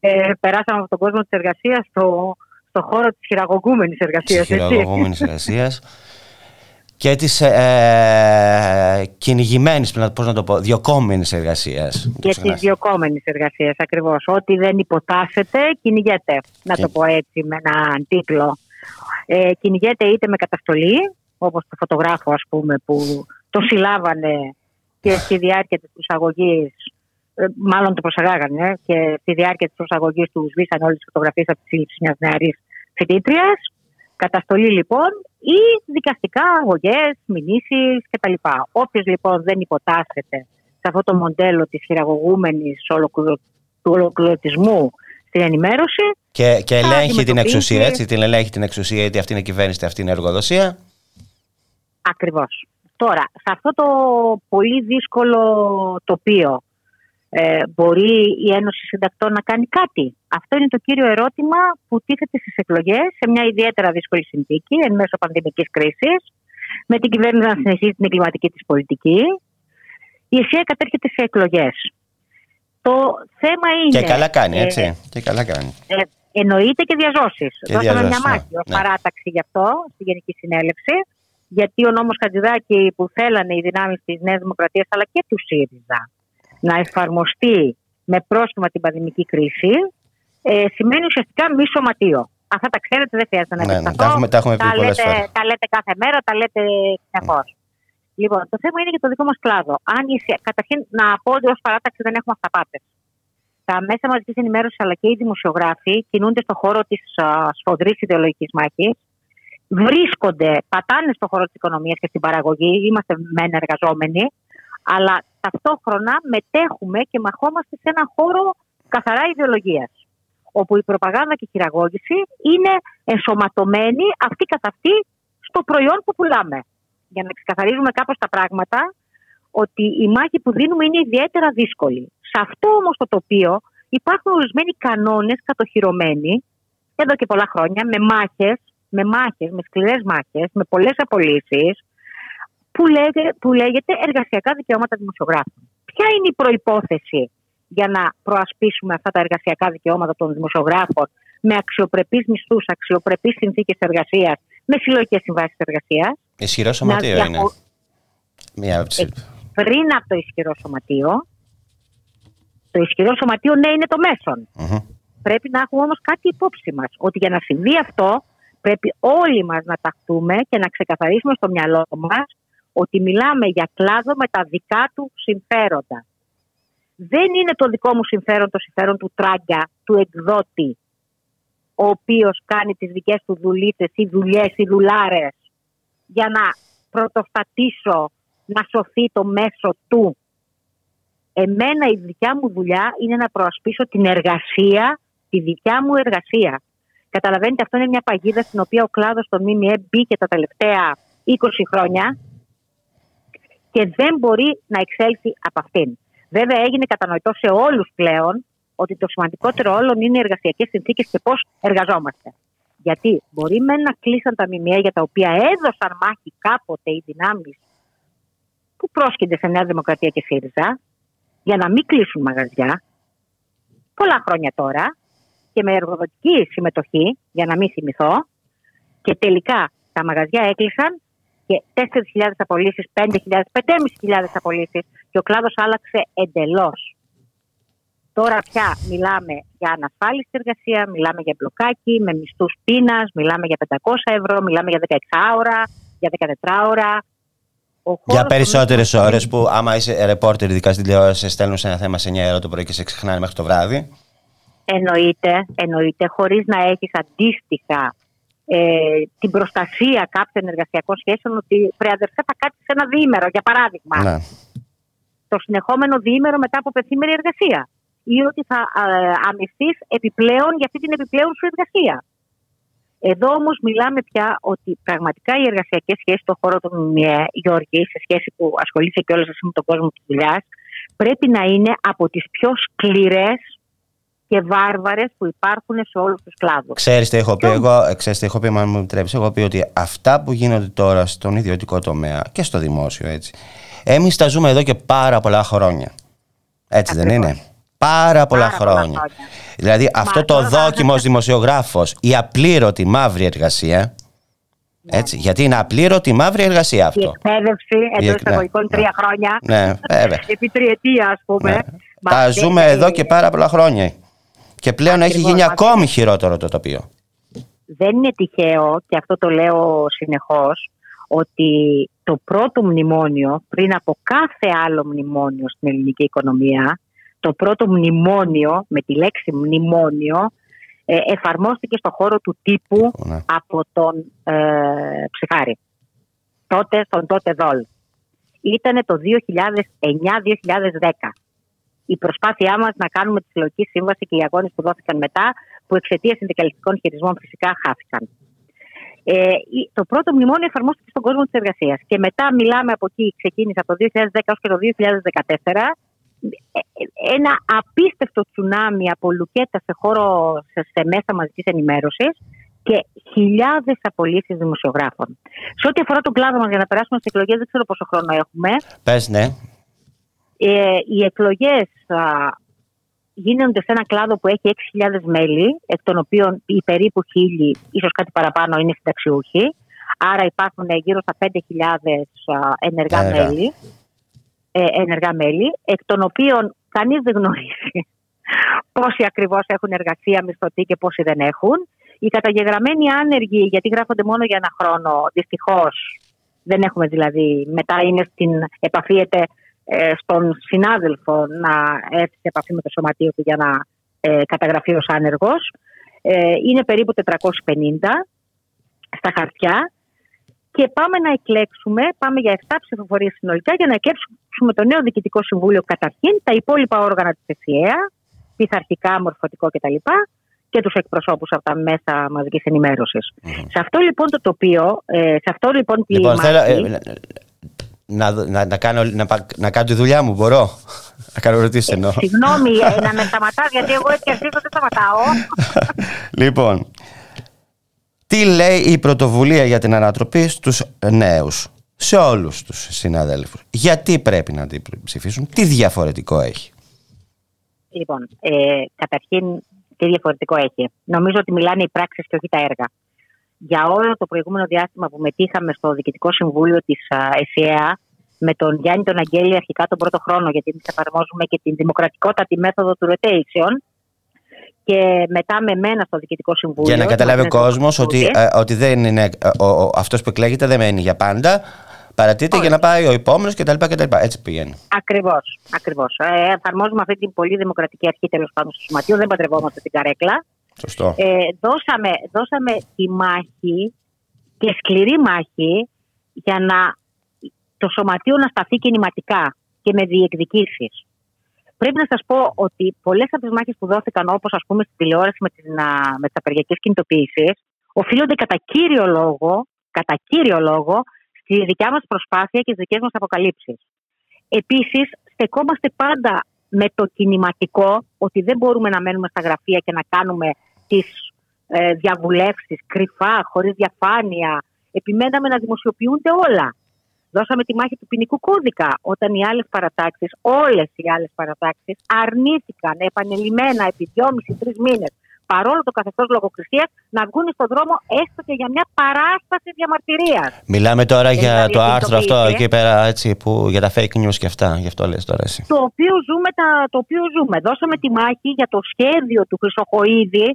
[SPEAKER 9] Ε, περάσαμε από τον κόσμο της εργασίας στο, στο χώρο της χειραγωγούμενης εργασίας.
[SPEAKER 1] Της χειραγωγούμενης εργασίας και της ε, κυνηγημένης, πώς να το πω, διοκόμενης εργασίας.
[SPEAKER 9] Και της διοκόμενης εργασίας, ακριβώς. Ό,τι δεν υποτάσσεται, κυνηγέται. Να το πω έτσι με έναν τίτλο. Ε, κυνηγέται είτε με καταστολή, όπως το φωτογράφο ας πούμε που το συλλάβανε και στη διάρκεια της προσαγωγής ε, μάλλον το προσαγάγανε και στη διάρκεια της προσαγωγής τους σβήσαν όλες τις φωτογραφίες από τη σύλληψη μιας νεαρής φοιτήτριας. Καταστολή λοιπόν ή δικαστικά αγωγές, μηνύσεις κτλ. Όποιος λοιπόν δεν υποτάσσεται σε αυτό το μοντέλο της χειραγωγούμενης του ολοκληρωτισμού στην ενημέρωση.
[SPEAKER 1] Και, και ελέγχει την εξουσία, έτσι, την ελέγχει την εξουσία, γιατί αυτή είναι κυβέρνηση, αυτή είναι εργοδοσία.
[SPEAKER 9] Ακριβώς. Τώρα, σε αυτό το πολύ δύσκολο τοπίο, ε, μπορεί η Ένωση Συντακτών να κάνει κάτι; Αυτό είναι το κύριο ερώτημα που τίθεται στις εκλογές σε μια ιδιαίτερα δύσκολη συνθήκη εν μέσω πανδημικής κρίσης, με την κυβέρνηση να συνεχίσει την εγκληματική της πολιτική. Η ΕΣΥΑ κατέρχεται σε εκλογές. Το θέμα είναι...
[SPEAKER 1] Και καλά κάνει, ε, έτσι. και καλά κάνει.
[SPEAKER 9] Ε, εννοείται και διαζώσεις. Δώσαμε μια ναι, μάχη ως ναι. παράταξη γι' αυτό στη Γενική Συνέλευση γιατί ο νόμος Χατζηδάκη που θέλανε οι δυνάμεις της Νέας Δημοκρατίας αλλά και του ΣΥΡΙΖΑ να εφαρμοστεί με πρόσχημα την πανδημική κρίση ε, σημαίνει ουσιαστικά μη σωματείο. Αυτά τα ξέρετε, δεν χρειάζεται να
[SPEAKER 1] ναι, ναι, τα, έχουμε, τα, έχουμε πει
[SPEAKER 9] τα, λέτε, τα λέτε κάθε μέρα, τα λέτε συνεχώς. Mm. Λοιπόν, το θέμα είναι για το δικό μας κλάδο. Αν, καταρχήν, να πω ότι ως παράταξη δεν έχουμε αυταπάτες. Τα μέσα μαζικής ενημέρωσης αλλά και οι δημοσιογράφοι κινούνται στον χώρο της σφοδρής ιδεολογικής μάχης βρίσκονται, πατάνε στον χώρο της οικονομίας και στην παραγωγή, είμαστε μεν εργαζόμενοι, αλλά ταυτόχρονα μετέχουμε και μαχόμαστε σε ένα χώρο καθαρά ιδεολογίας. Όπου η προπαγάνδα και η χειραγώγηση είναι ενσωματωμένη αυτή καθ' αυτή στο προϊόν που πουλάμε. Για να ξεκαθαρίζουμε κάπως τα πράγματα, ότι η μάχη που δίνουμε είναι ιδιαίτερα δύσκολη. Σε αυτό όμως το τοπίο υπάρχουν ορισμένοι κανόνες κατοχυρωμένοι εδώ και πολλά χρόνια με μάχες με μάχες, με σκληρές μάχες, με πολλές απολύσεις που, που λέγεται εργασιακά δικαιώματα δημοσιογράφων. Ποια είναι η προϋπόθεση για να προασπίσουμε αυτά τα εργασιακά δικαιώματα των δημοσιογράφων με αξιοπρεπείς μισθούς, αξιοπρεπείς συνθήκες εργασίας, με συλλογικές συμβάσεις εργασίας;
[SPEAKER 1] Ισχυρό σωματείο διαχω... είναι. Μια...
[SPEAKER 9] Ε, πριν από το ισχυρό σωματείο, το ισχυρό σωματείο ναι είναι το μεσον Πρέπει να έχουμε όμως κάτι υπόψη μας, ότι για να συμβεί αυτό Πρέπει όλοι μας να ταχθούμε και να ξεκαθαρίσουμε στο μυαλό μας ότι μιλάμε για κλάδο με τα δικά του συμφέροντα. Δεν είναι το δικό μου συμφέρον το συμφέρον του τράγκα, του εκδότη, ο οποίος κάνει τις δικές του δουλίτες ή δουλειές ή δουλάρες για να πρωτοστατήσω να σωθεί το μέσο του. Εμένα η δικιά μου δουλειά είναι να προασπίσω την εργασία, τη δικιά μου εργασία. Καταλαβαίνετε, αυτό είναι μια παγίδα στην οποία ο κλάδος των ΜΜΕ μπήκε τα τελευταία 20 χρόνια και δεν μπορεί να εξέλθει από αυτήν. Βέβαια, έγινε κατανοητό σε όλους πλέον ότι το σημαντικότερο όλων είναι οι εργασιακές συνθήκες και πώς εργαζόμαστε. Γιατί μπορεί με να κλείσαν τα μημία για τα οποία έδωσαν μάχη κάποτε οι δυνάμεις που πρόσκυνται σε Νέα Δημοκρατία και ΣΥΡΙΖΑ για να μην κλείσουν μαγαζιά πολλά χρόνια τώρα και με εργοδοτική συμμετοχή, για να μην θυμηθώ, και τελικά τα μαγαζιά έκλεισαν και 4.000 απολύσεις, 5.000, 5.500 απολύσεις και ο κλάδος άλλαξε εντελώς. Τώρα πια μιλάμε για ανασφάλιστη εργασία, μιλάμε για μπλοκάκι, με μισθούς πείνας, μιλάμε για 500 ευρώ, μιλάμε για 16 ώρα, για 14 ώρα.
[SPEAKER 1] Για περισσότερες ώρες που, άμα είσαι ρεπόρτερ, ειδικά στην τηλεόραση, στέλνουν σε ένα θέμα σε 9 ώρα το πρωί και σε ξεχνάνε μέχρι το βράδυ.
[SPEAKER 9] Εννοείται, εννοείται, χωρίς να έχεις αντίστοιχα ε, την προστασία κάποιων εργασιακών σχέσεων ότι πρεαδερφέ θα κάτσεις σε ένα διήμερο, για παράδειγμα. Ναι. Το συνεχόμενο διήμερο μετά από πεθήμερη εργασία. Ή ότι θα ε, επιπλέον για αυτή την επιπλέον σου εργασία. Εδώ όμως μιλάμε πια ότι πραγματικά οι εργασιακές σχέσεις στον χώρο του ΜΜΕ, Γιώργη, σε σχέση που ασχολείσαι και όλε εσύ με τον κόσμο της δουλειάς, πρέπει να είναι από τις πιο σκληρές και βάρβαρες που υπάρχουν σε όλους τους κλάδους.
[SPEAKER 1] Ξέρετε, έχω πει, εγώ, ε, ξέρεις, έχω πει, μου επιτρέψεις, έχω πει ότι αυτά που γίνονται τώρα στον ιδιωτικό τομέα και στο δημόσιο έτσι. Εμείς τα ζούμε εδώ και πάρα πολλά χρόνια. Έτσι δεν είναι; Πάρα πολλά χρόνια. Δηλαδή αυτό το δόκιμο να... δημοσιογράφος, η απλήρωτη μαύρη εργασία. Ναι. Έτσι, γιατί είναι απλήρωτη μαύρη εργασία αυτό. Η
[SPEAKER 9] εκπαίδευση εντός εισαγωγικών ναι. τρία χρόνια.
[SPEAKER 1] Ναι, βέβαια.
[SPEAKER 9] Επί τριετία, ας πούμε. Ναι.
[SPEAKER 1] Τα ζούμε εδώ και πάρα πολλά χρόνια. Και πλέον έχει γίνει ακόμη χειρότερο το τοπίο.
[SPEAKER 9] Δεν είναι τυχαίο και αυτό το λέω συνεχώς ότι το πρώτο μνημόνιο πριν από κάθε άλλο μνημόνιο στην ελληνική οικονομία το πρώτο μνημόνιο με τη λέξη μνημόνιο ε, εφαρμόστηκε στο χώρο του τύπου ναι. από τον ε, Ψυχάρη. Τότε, στον τότε Δόλ. Ήτανε το 2009-2010 η προσπάθειά μας να κάνουμε τη συλλογική σύμβαση και οι αγώνες που δόθηκαν μετά, που εξαιτίας συνδικαλιστικών χειρισμών φυσικά χάθηκαν. Ε, το πρώτο μνημόνιο εφαρμόστηκε στον κόσμο της εργασίας. Και μετά μιλάμε από εκεί, ξεκίνησε από το 2010 έως και το 2014, ε, ένα απίστευτο τσουνάμι από λουκέτα σε χώρο, σε, σε μέσα μαζικής ενημέρωσης και χιλιάδες απολύσεις δημοσιογράφων. Σε ό,τι αφορά τον κλάδο μας, για να περάσουμε στις εκλογές, δεν ξέρω πόσο χρόνο έχουμε.
[SPEAKER 1] Πες, ναι.
[SPEAKER 9] Ε, οι εκλογές γίνονται σε ένα κλάδο που έχει 6.000 μέλη, εκ των οποίων οι περίπου χίλιοι, ίσως κάτι παραπάνω, είναι συνταξιούχοι. Άρα υπάρχουν γύρω στα 5.000 ενεργά μέλη, ε, ενεργά μέλη, εκ των οποίων κανείς δεν γνωρίζει πόσοι ακριβώς έχουν εργασία μισθωτή και πόσοι δεν έχουν. Οι καταγεγραμμένοι άνεργοι, γιατί γράφονται μόνο για ένα χρόνο, δυστυχώς δεν έχουμε δηλαδή, μετά είναι στην επαφίεται ε, στον συνάδελφο να έρθει σε επαφή με το σωματείο του για να ε, καταγραφεί ως άνεργος. Ε, είναι περίπου 450 στα χαρτιά και πάμε να εκλέξουμε, πάμε για 7 ψηφοφορίες συνολικά για να εκλέξουμε το νέο Διοικητικό Συμβούλιο καταρχήν, τα υπόλοιπα όργανα της ΕΣΥΑ, πειθαρχικά, μορφωτικό κτλ. και τους εκπροσώπους από τα μέσα μαζικής Σε αυτό λοιπόν το τοπίο, σε αυτό λοιπόν τη λοιπόν,
[SPEAKER 1] να, να, να, κάνω, να, να κάνω τη δουλειά μου, μπορώ; Να κάνω ρωτήσει εννοώ.
[SPEAKER 9] Συγγνώμη, ε, να με σταματάς, γιατί εγώ έτσι αρχίζω δεν σταματάω.
[SPEAKER 1] λοιπόν, τι λέει η πρωτοβουλία για την ανατροπή στους νέους, σε όλους τους συναδέλφους; Γιατί πρέπει να την ψηφίσουν, τι διαφορετικό έχει;
[SPEAKER 9] Λοιπόν, ε, καταρχήν, τι διαφορετικό έχει; Νομίζω ότι μιλάνε οι πράξεις και όχι τα έργα για όλο το προηγούμενο διάστημα που μετήχαμε στο Διοικητικό Συμβούλιο της ΕΣΥΑ με τον Γιάννη τον Αγγέλη αρχικά τον πρώτο χρόνο, γιατί εμείς εφαρμόζουμε και την δημοκρατικότατη μέθοδο του rotation. Και μετά με μένα στο Διοικητικό Συμβούλιο.
[SPEAKER 1] Για να καταλάβει ο κόσμος ότι, ε, ότι δεν είναι, ε, αυτός που εκλέγεται δεν μένει για πάντα. Παρατείται για να πάει ο επόμενο κτλ. Έτσι πηγαίνει.
[SPEAKER 9] Ακριβώς. Ακριβώς. Ε, εφαρμόζουμε αυτή την πολύ δημοκρατική αρχή τέλος πάντων στο σωματείο. Δεν παντρευόμαστε την καρέκλα.
[SPEAKER 1] Ε,
[SPEAKER 9] δώσαμε, δώσαμε τη μάχη και σκληρή μάχη για να το σωματείο να σταθεί κινηματικά και με διεκδικήσεις. Πρέπει να σας πω ότι πολλές από τις μάχες που δόθηκαν όπως ας πούμε στη τηλεόραση με, την, με τις απεργιακές κινητοποιήσεις οφείλονται κατά κύριο λόγο, κατά κύριο λόγο στη δικιά μας προσπάθεια και στις δικές μας αποκαλύψεις. Επίσης, στεκόμαστε πάντα με το κινηματικό ότι δεν μπορούμε να μένουμε στα γραφεία και να κάνουμε τις ε, διαβουλεύσεις, κρυφά, χωρίς διαφάνεια. Επιμέναμε να δημοσιοποιούνται όλα. Δώσαμε τη μάχη του ποινικού κώδικα όταν οι άλλες παρατάξεις, όλες οι άλλες παρατάξεις αρνήθηκαν επανελειμμένα επί δυόμιση-τρει μήνες παρόλο το καθεστώς λογοκρισίας, να βγουν στον δρόμο έστω και για μια παράσταση διαμαρτυρίας.
[SPEAKER 1] Μιλάμε τώρα για το άρθρο αυτό εκεί πέρα, έτσι, που, για τα fake news και αυτά. Γι' αυτό λες τώρα εσύ.
[SPEAKER 9] Το οποίο ζούμε. Τα, το οποίο ζούμε. Δώσαμε τη μάχη για το σχέδιο του Χρυσοχοίδη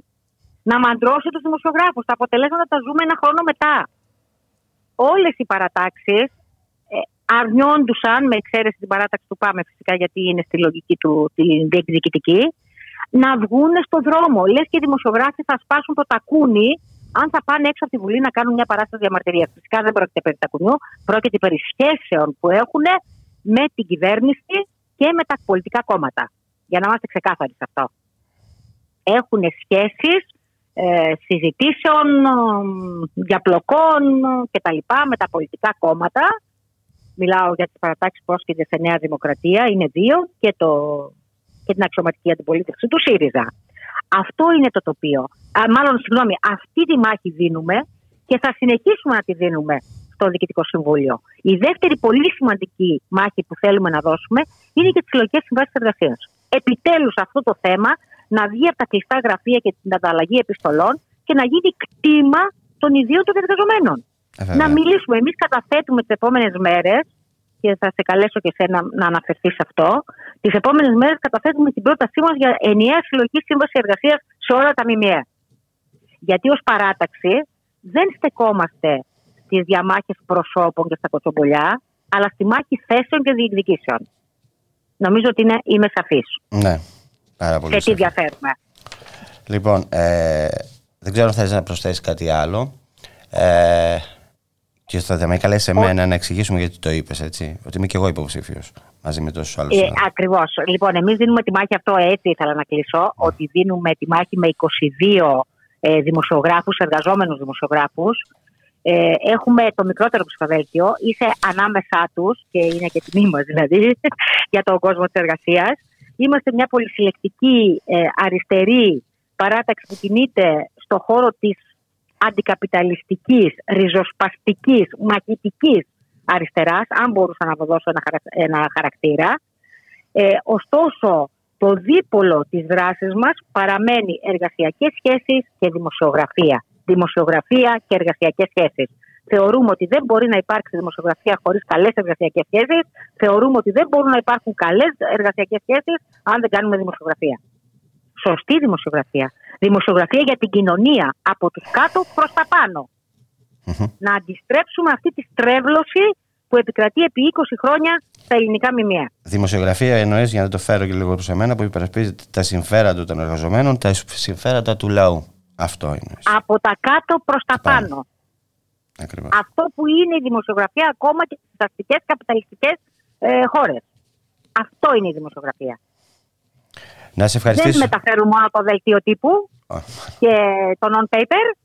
[SPEAKER 9] να μαντρώσει τους δημοσιογράφους. Τα αποτελέσματα τα ζούμε ένα χρόνο μετά. Όλες οι παρατάξεις ε, αρνιόντουσαν, με εξαίρεση την παράταξη του ΠΑΜΕ φυσικά γιατί είναι στη λογική του τη διεκδικητική, να βγουν στον δρόμο. Λες και οι δημοσιογράφοι θα σπάσουν το τακούνι αν θα πάνε έξω από τη Βουλή να κάνουν μια παράσταση διαμαρτυρίας. Φυσικά δεν πρόκειται περί τακουνιού, πρόκειται περί σχέσεων που έχουν με την κυβέρνηση και με τα πολιτικά κόμματα. Για να είμαστε ξεκάθαροι σε αυτό. Έχουν σχέσεις ε, συζητήσεων, διαπλοκών κτλ. με τα πολιτικά κόμματα. Μιλάω για τις παρατάξεις πρόσκληση σε Νέα Δημοκρατία, είναι δύο, και το και την αξιωματική αντιπολίτευση του ΣΥΡΙΖΑ. Αυτό είναι το τοπίο. Α, μάλλον, συγγνώμη, αυτή τη μάχη δίνουμε και θα συνεχίσουμε να τη δίνουμε στο Διοικητικό Συμβούλιο. Η δεύτερη πολύ σημαντική μάχη που θέλουμε να δώσουμε είναι και τις συλλογικές συμβάσεις εργασίας. Επιτέλους αυτό το θέμα να βγει από τα κλειστά γραφεία και την ανταλλαγή επιστολών και να γίνει κτήμα των ιδίων των εργαζομένων. Ε, να μιλήσουμε. Εμείς καταθέτουμε τις επόμενες μέρες και θα σε καλέσω και εσένα να αναφερθείς σε αυτό. Τις επόμενες μέρες καταθέτουμε την πρότασή μας για ενιαία συλλογική σύμβαση εργασίας σε όλα τα ΜΜΕ. Γιατί ως παράταξη δεν στεκόμαστε στις διαμάχες προσώπων και στα κοτσομπολιά, αλλά στη μάχη θέσεων και διεκδικήσεων. Νομίζω ότι είναι, είμαι σαφής.
[SPEAKER 1] Ναι, πάρα πολύ.
[SPEAKER 9] Και τι διαφέρουμε.
[SPEAKER 1] Λοιπόν, ε, δεν ξέρω αν θες να προσθέσεις κάτι άλλο. Ε, και θα με καλέσει εμένα να εξηγήσουμε γιατί το είπες, έτσι. Ότι είμαι και εγώ υποψήφιος μαζί με τόσους άλλους.
[SPEAKER 9] Ε, Ακριβώς. Λοιπόν, εμείς δίνουμε τη μάχη αυτό έτσι, ήθελα να κλείσω. Ναι. Ότι δίνουμε τη μάχη με 22 ε, δημοσιογράφους, εργαζόμενους δημοσιογράφους. Ε, έχουμε το μικρότερο ψηφοδέλτιο. Είσαι ανάμεσά τους και είναι και τιμή μας δηλαδή για τον κόσμο της εργασίας. Είμαστε μια πολυσυλλεκτική ε, αριστερή παράταξη που κινείται στο χώρο της αντικαπιταλιστικής, ριζοσπαστικής, μαχητικής αριστεράς, αν μπορούσα να δώσω ένα, χαρακτήρα. Ε, ωστόσο, το δίπολο της δράσης μας παραμένει εργασιακές σχέσεις και δημοσιογραφία. Δημοσιογραφία και εργασιακές σχέσεις. Θεωρούμε ότι δεν μπορεί να υπάρξει δημοσιογραφία χωρίς καλές εργασιακές σχέσεις. Θεωρούμε ότι δεν μπορούν να υπάρχουν καλές εργασιακές σχέσεις αν δεν κάνουμε δημοσιογραφία. Σωστή δημοσιογραφία. Δημοσιογραφία για την κοινωνία, από τους κάτω προς τα πανω Να αντιστρέψουμε αυτή τη στρέβλωση που επικρατεί επί 20 χρόνια στα ελληνικά μημία.
[SPEAKER 1] Δημοσιογραφία εννοείς, για να το φέρω και λίγο προς εμένα, που υπερασπίζεται τα συμφέροντα των εργαζομένων, τα συμφέροντα του λαού. Αυτό είναι.
[SPEAKER 9] Από τα κάτω προς τα πάνω.
[SPEAKER 1] Ακριβώς.
[SPEAKER 9] Αυτό που είναι η δημοσιογραφία ακόμα και στις αστικές καπιταλιστικές ε, χώρες. Αυτό είναι η δημοσιογραφία.
[SPEAKER 1] Να σε ευχαριστήσω.
[SPEAKER 9] Δεν μεταφέρουν μόνο το δελτίο τύπου και το non-paper.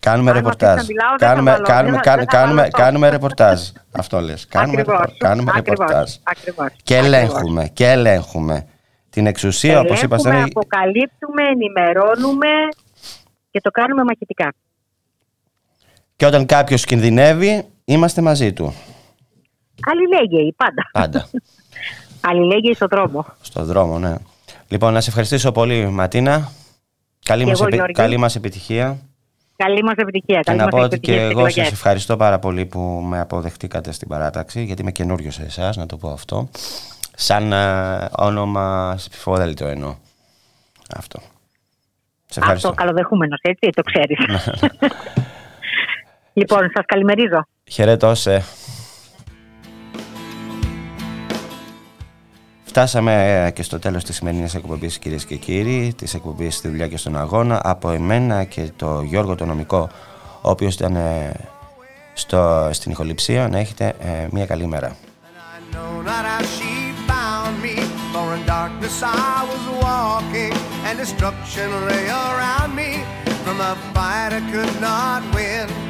[SPEAKER 1] Κάνουμε ρεπορτάζ. Κάνουμε, κάνουμε, κάνουμε, κάνουμε ρεπορτάζ. Αυτό λες. Κάνουμε, κάνουμε ρεπορτάζ. Και ελέγχουμε. Και ελέγχουμε. Την εξουσία, όπως είπα.
[SPEAKER 9] Ελέγχουμε, αποκαλύπτουμε, ενημερώνουμε και το κάνουμε μαχητικά.
[SPEAKER 1] Και όταν κάποιος κινδυνεύει, είμαστε μαζί του.
[SPEAKER 9] Αλληλέγγυοι, πάντα.
[SPEAKER 1] Πάντα.
[SPEAKER 9] Αλληλέγγυοι στον δρόμο.
[SPEAKER 1] Στον δρόμο, ναι. Λοιπόν, να σε ευχαριστήσω πολύ, Ματίνα. Καλή, μας, επι... καλή μας επιτυχία.
[SPEAKER 9] Καλή μας επιτυχία.
[SPEAKER 1] Και να πω ότι και εγώ σα ευχαριστώ πάρα πολύ που με αποδεχτήκατε στην παράταξη, γιατί είμαι καινούριος σε εσάς, να το πω αυτό. Σαν uh, όνομα ψηφοδέλτιο εννοώ. Αυτό.
[SPEAKER 9] Σε ευχαριστώ. Αυτό καλοδεχούμενος, έτσι, το ξέρεις. Λοιπόν, σας καλημερίζω.
[SPEAKER 1] Χαιρετώ σε. Φτάσαμε ε, και στο τέλος της σημερινής εκπομπής κυρίες και κύριοι, της εκπομπής στη δουλειά και στον αγώνα, από εμένα και το Γιώργο το νομικό, ο οποίος ήταν ε, στο, στην ηχοληψία, να έχετε ε, μια καλή μέρα.
[SPEAKER 10] From a fight I could not win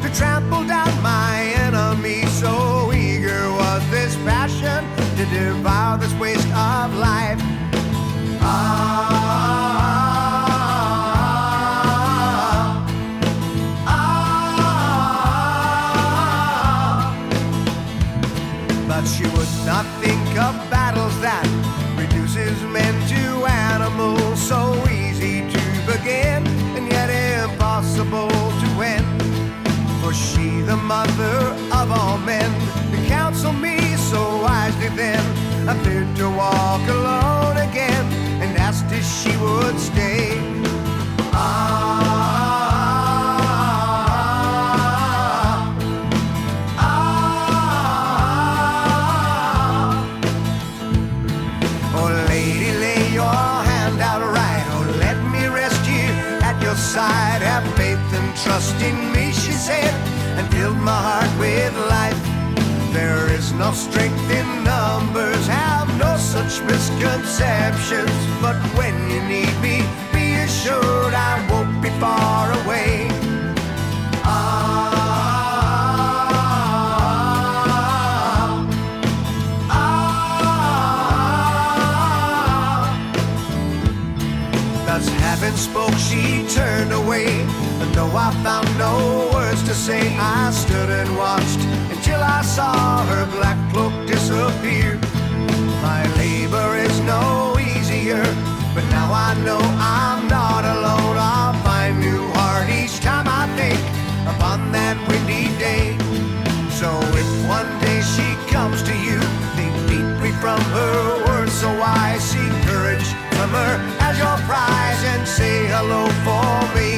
[SPEAKER 10] to trample down my enemy. So eager was this passion to devour this waste of life. Ah. For she, the mother of all men, to counsel me so wisely then. I feared to walk alone again and asked if she would stay. Ah. Lady, lay your hand out right, let me rest here at your side. Have faith and trust in me, she said, filled my heart with life. There is no strength in numbers, have no such misconceptions. But when you need me, be assured I won't be far away. Ah. Having spoke, she turned away. And though I found no words to say, I stood and watched until I saw her black cloak disappear. My labor is no easier, but now I know I'm not alone. I'll find new heart each time I think upon that windy day. So if one day she comes to you, think deeply from her words, so I seek courage from her as your prize and say hello for me.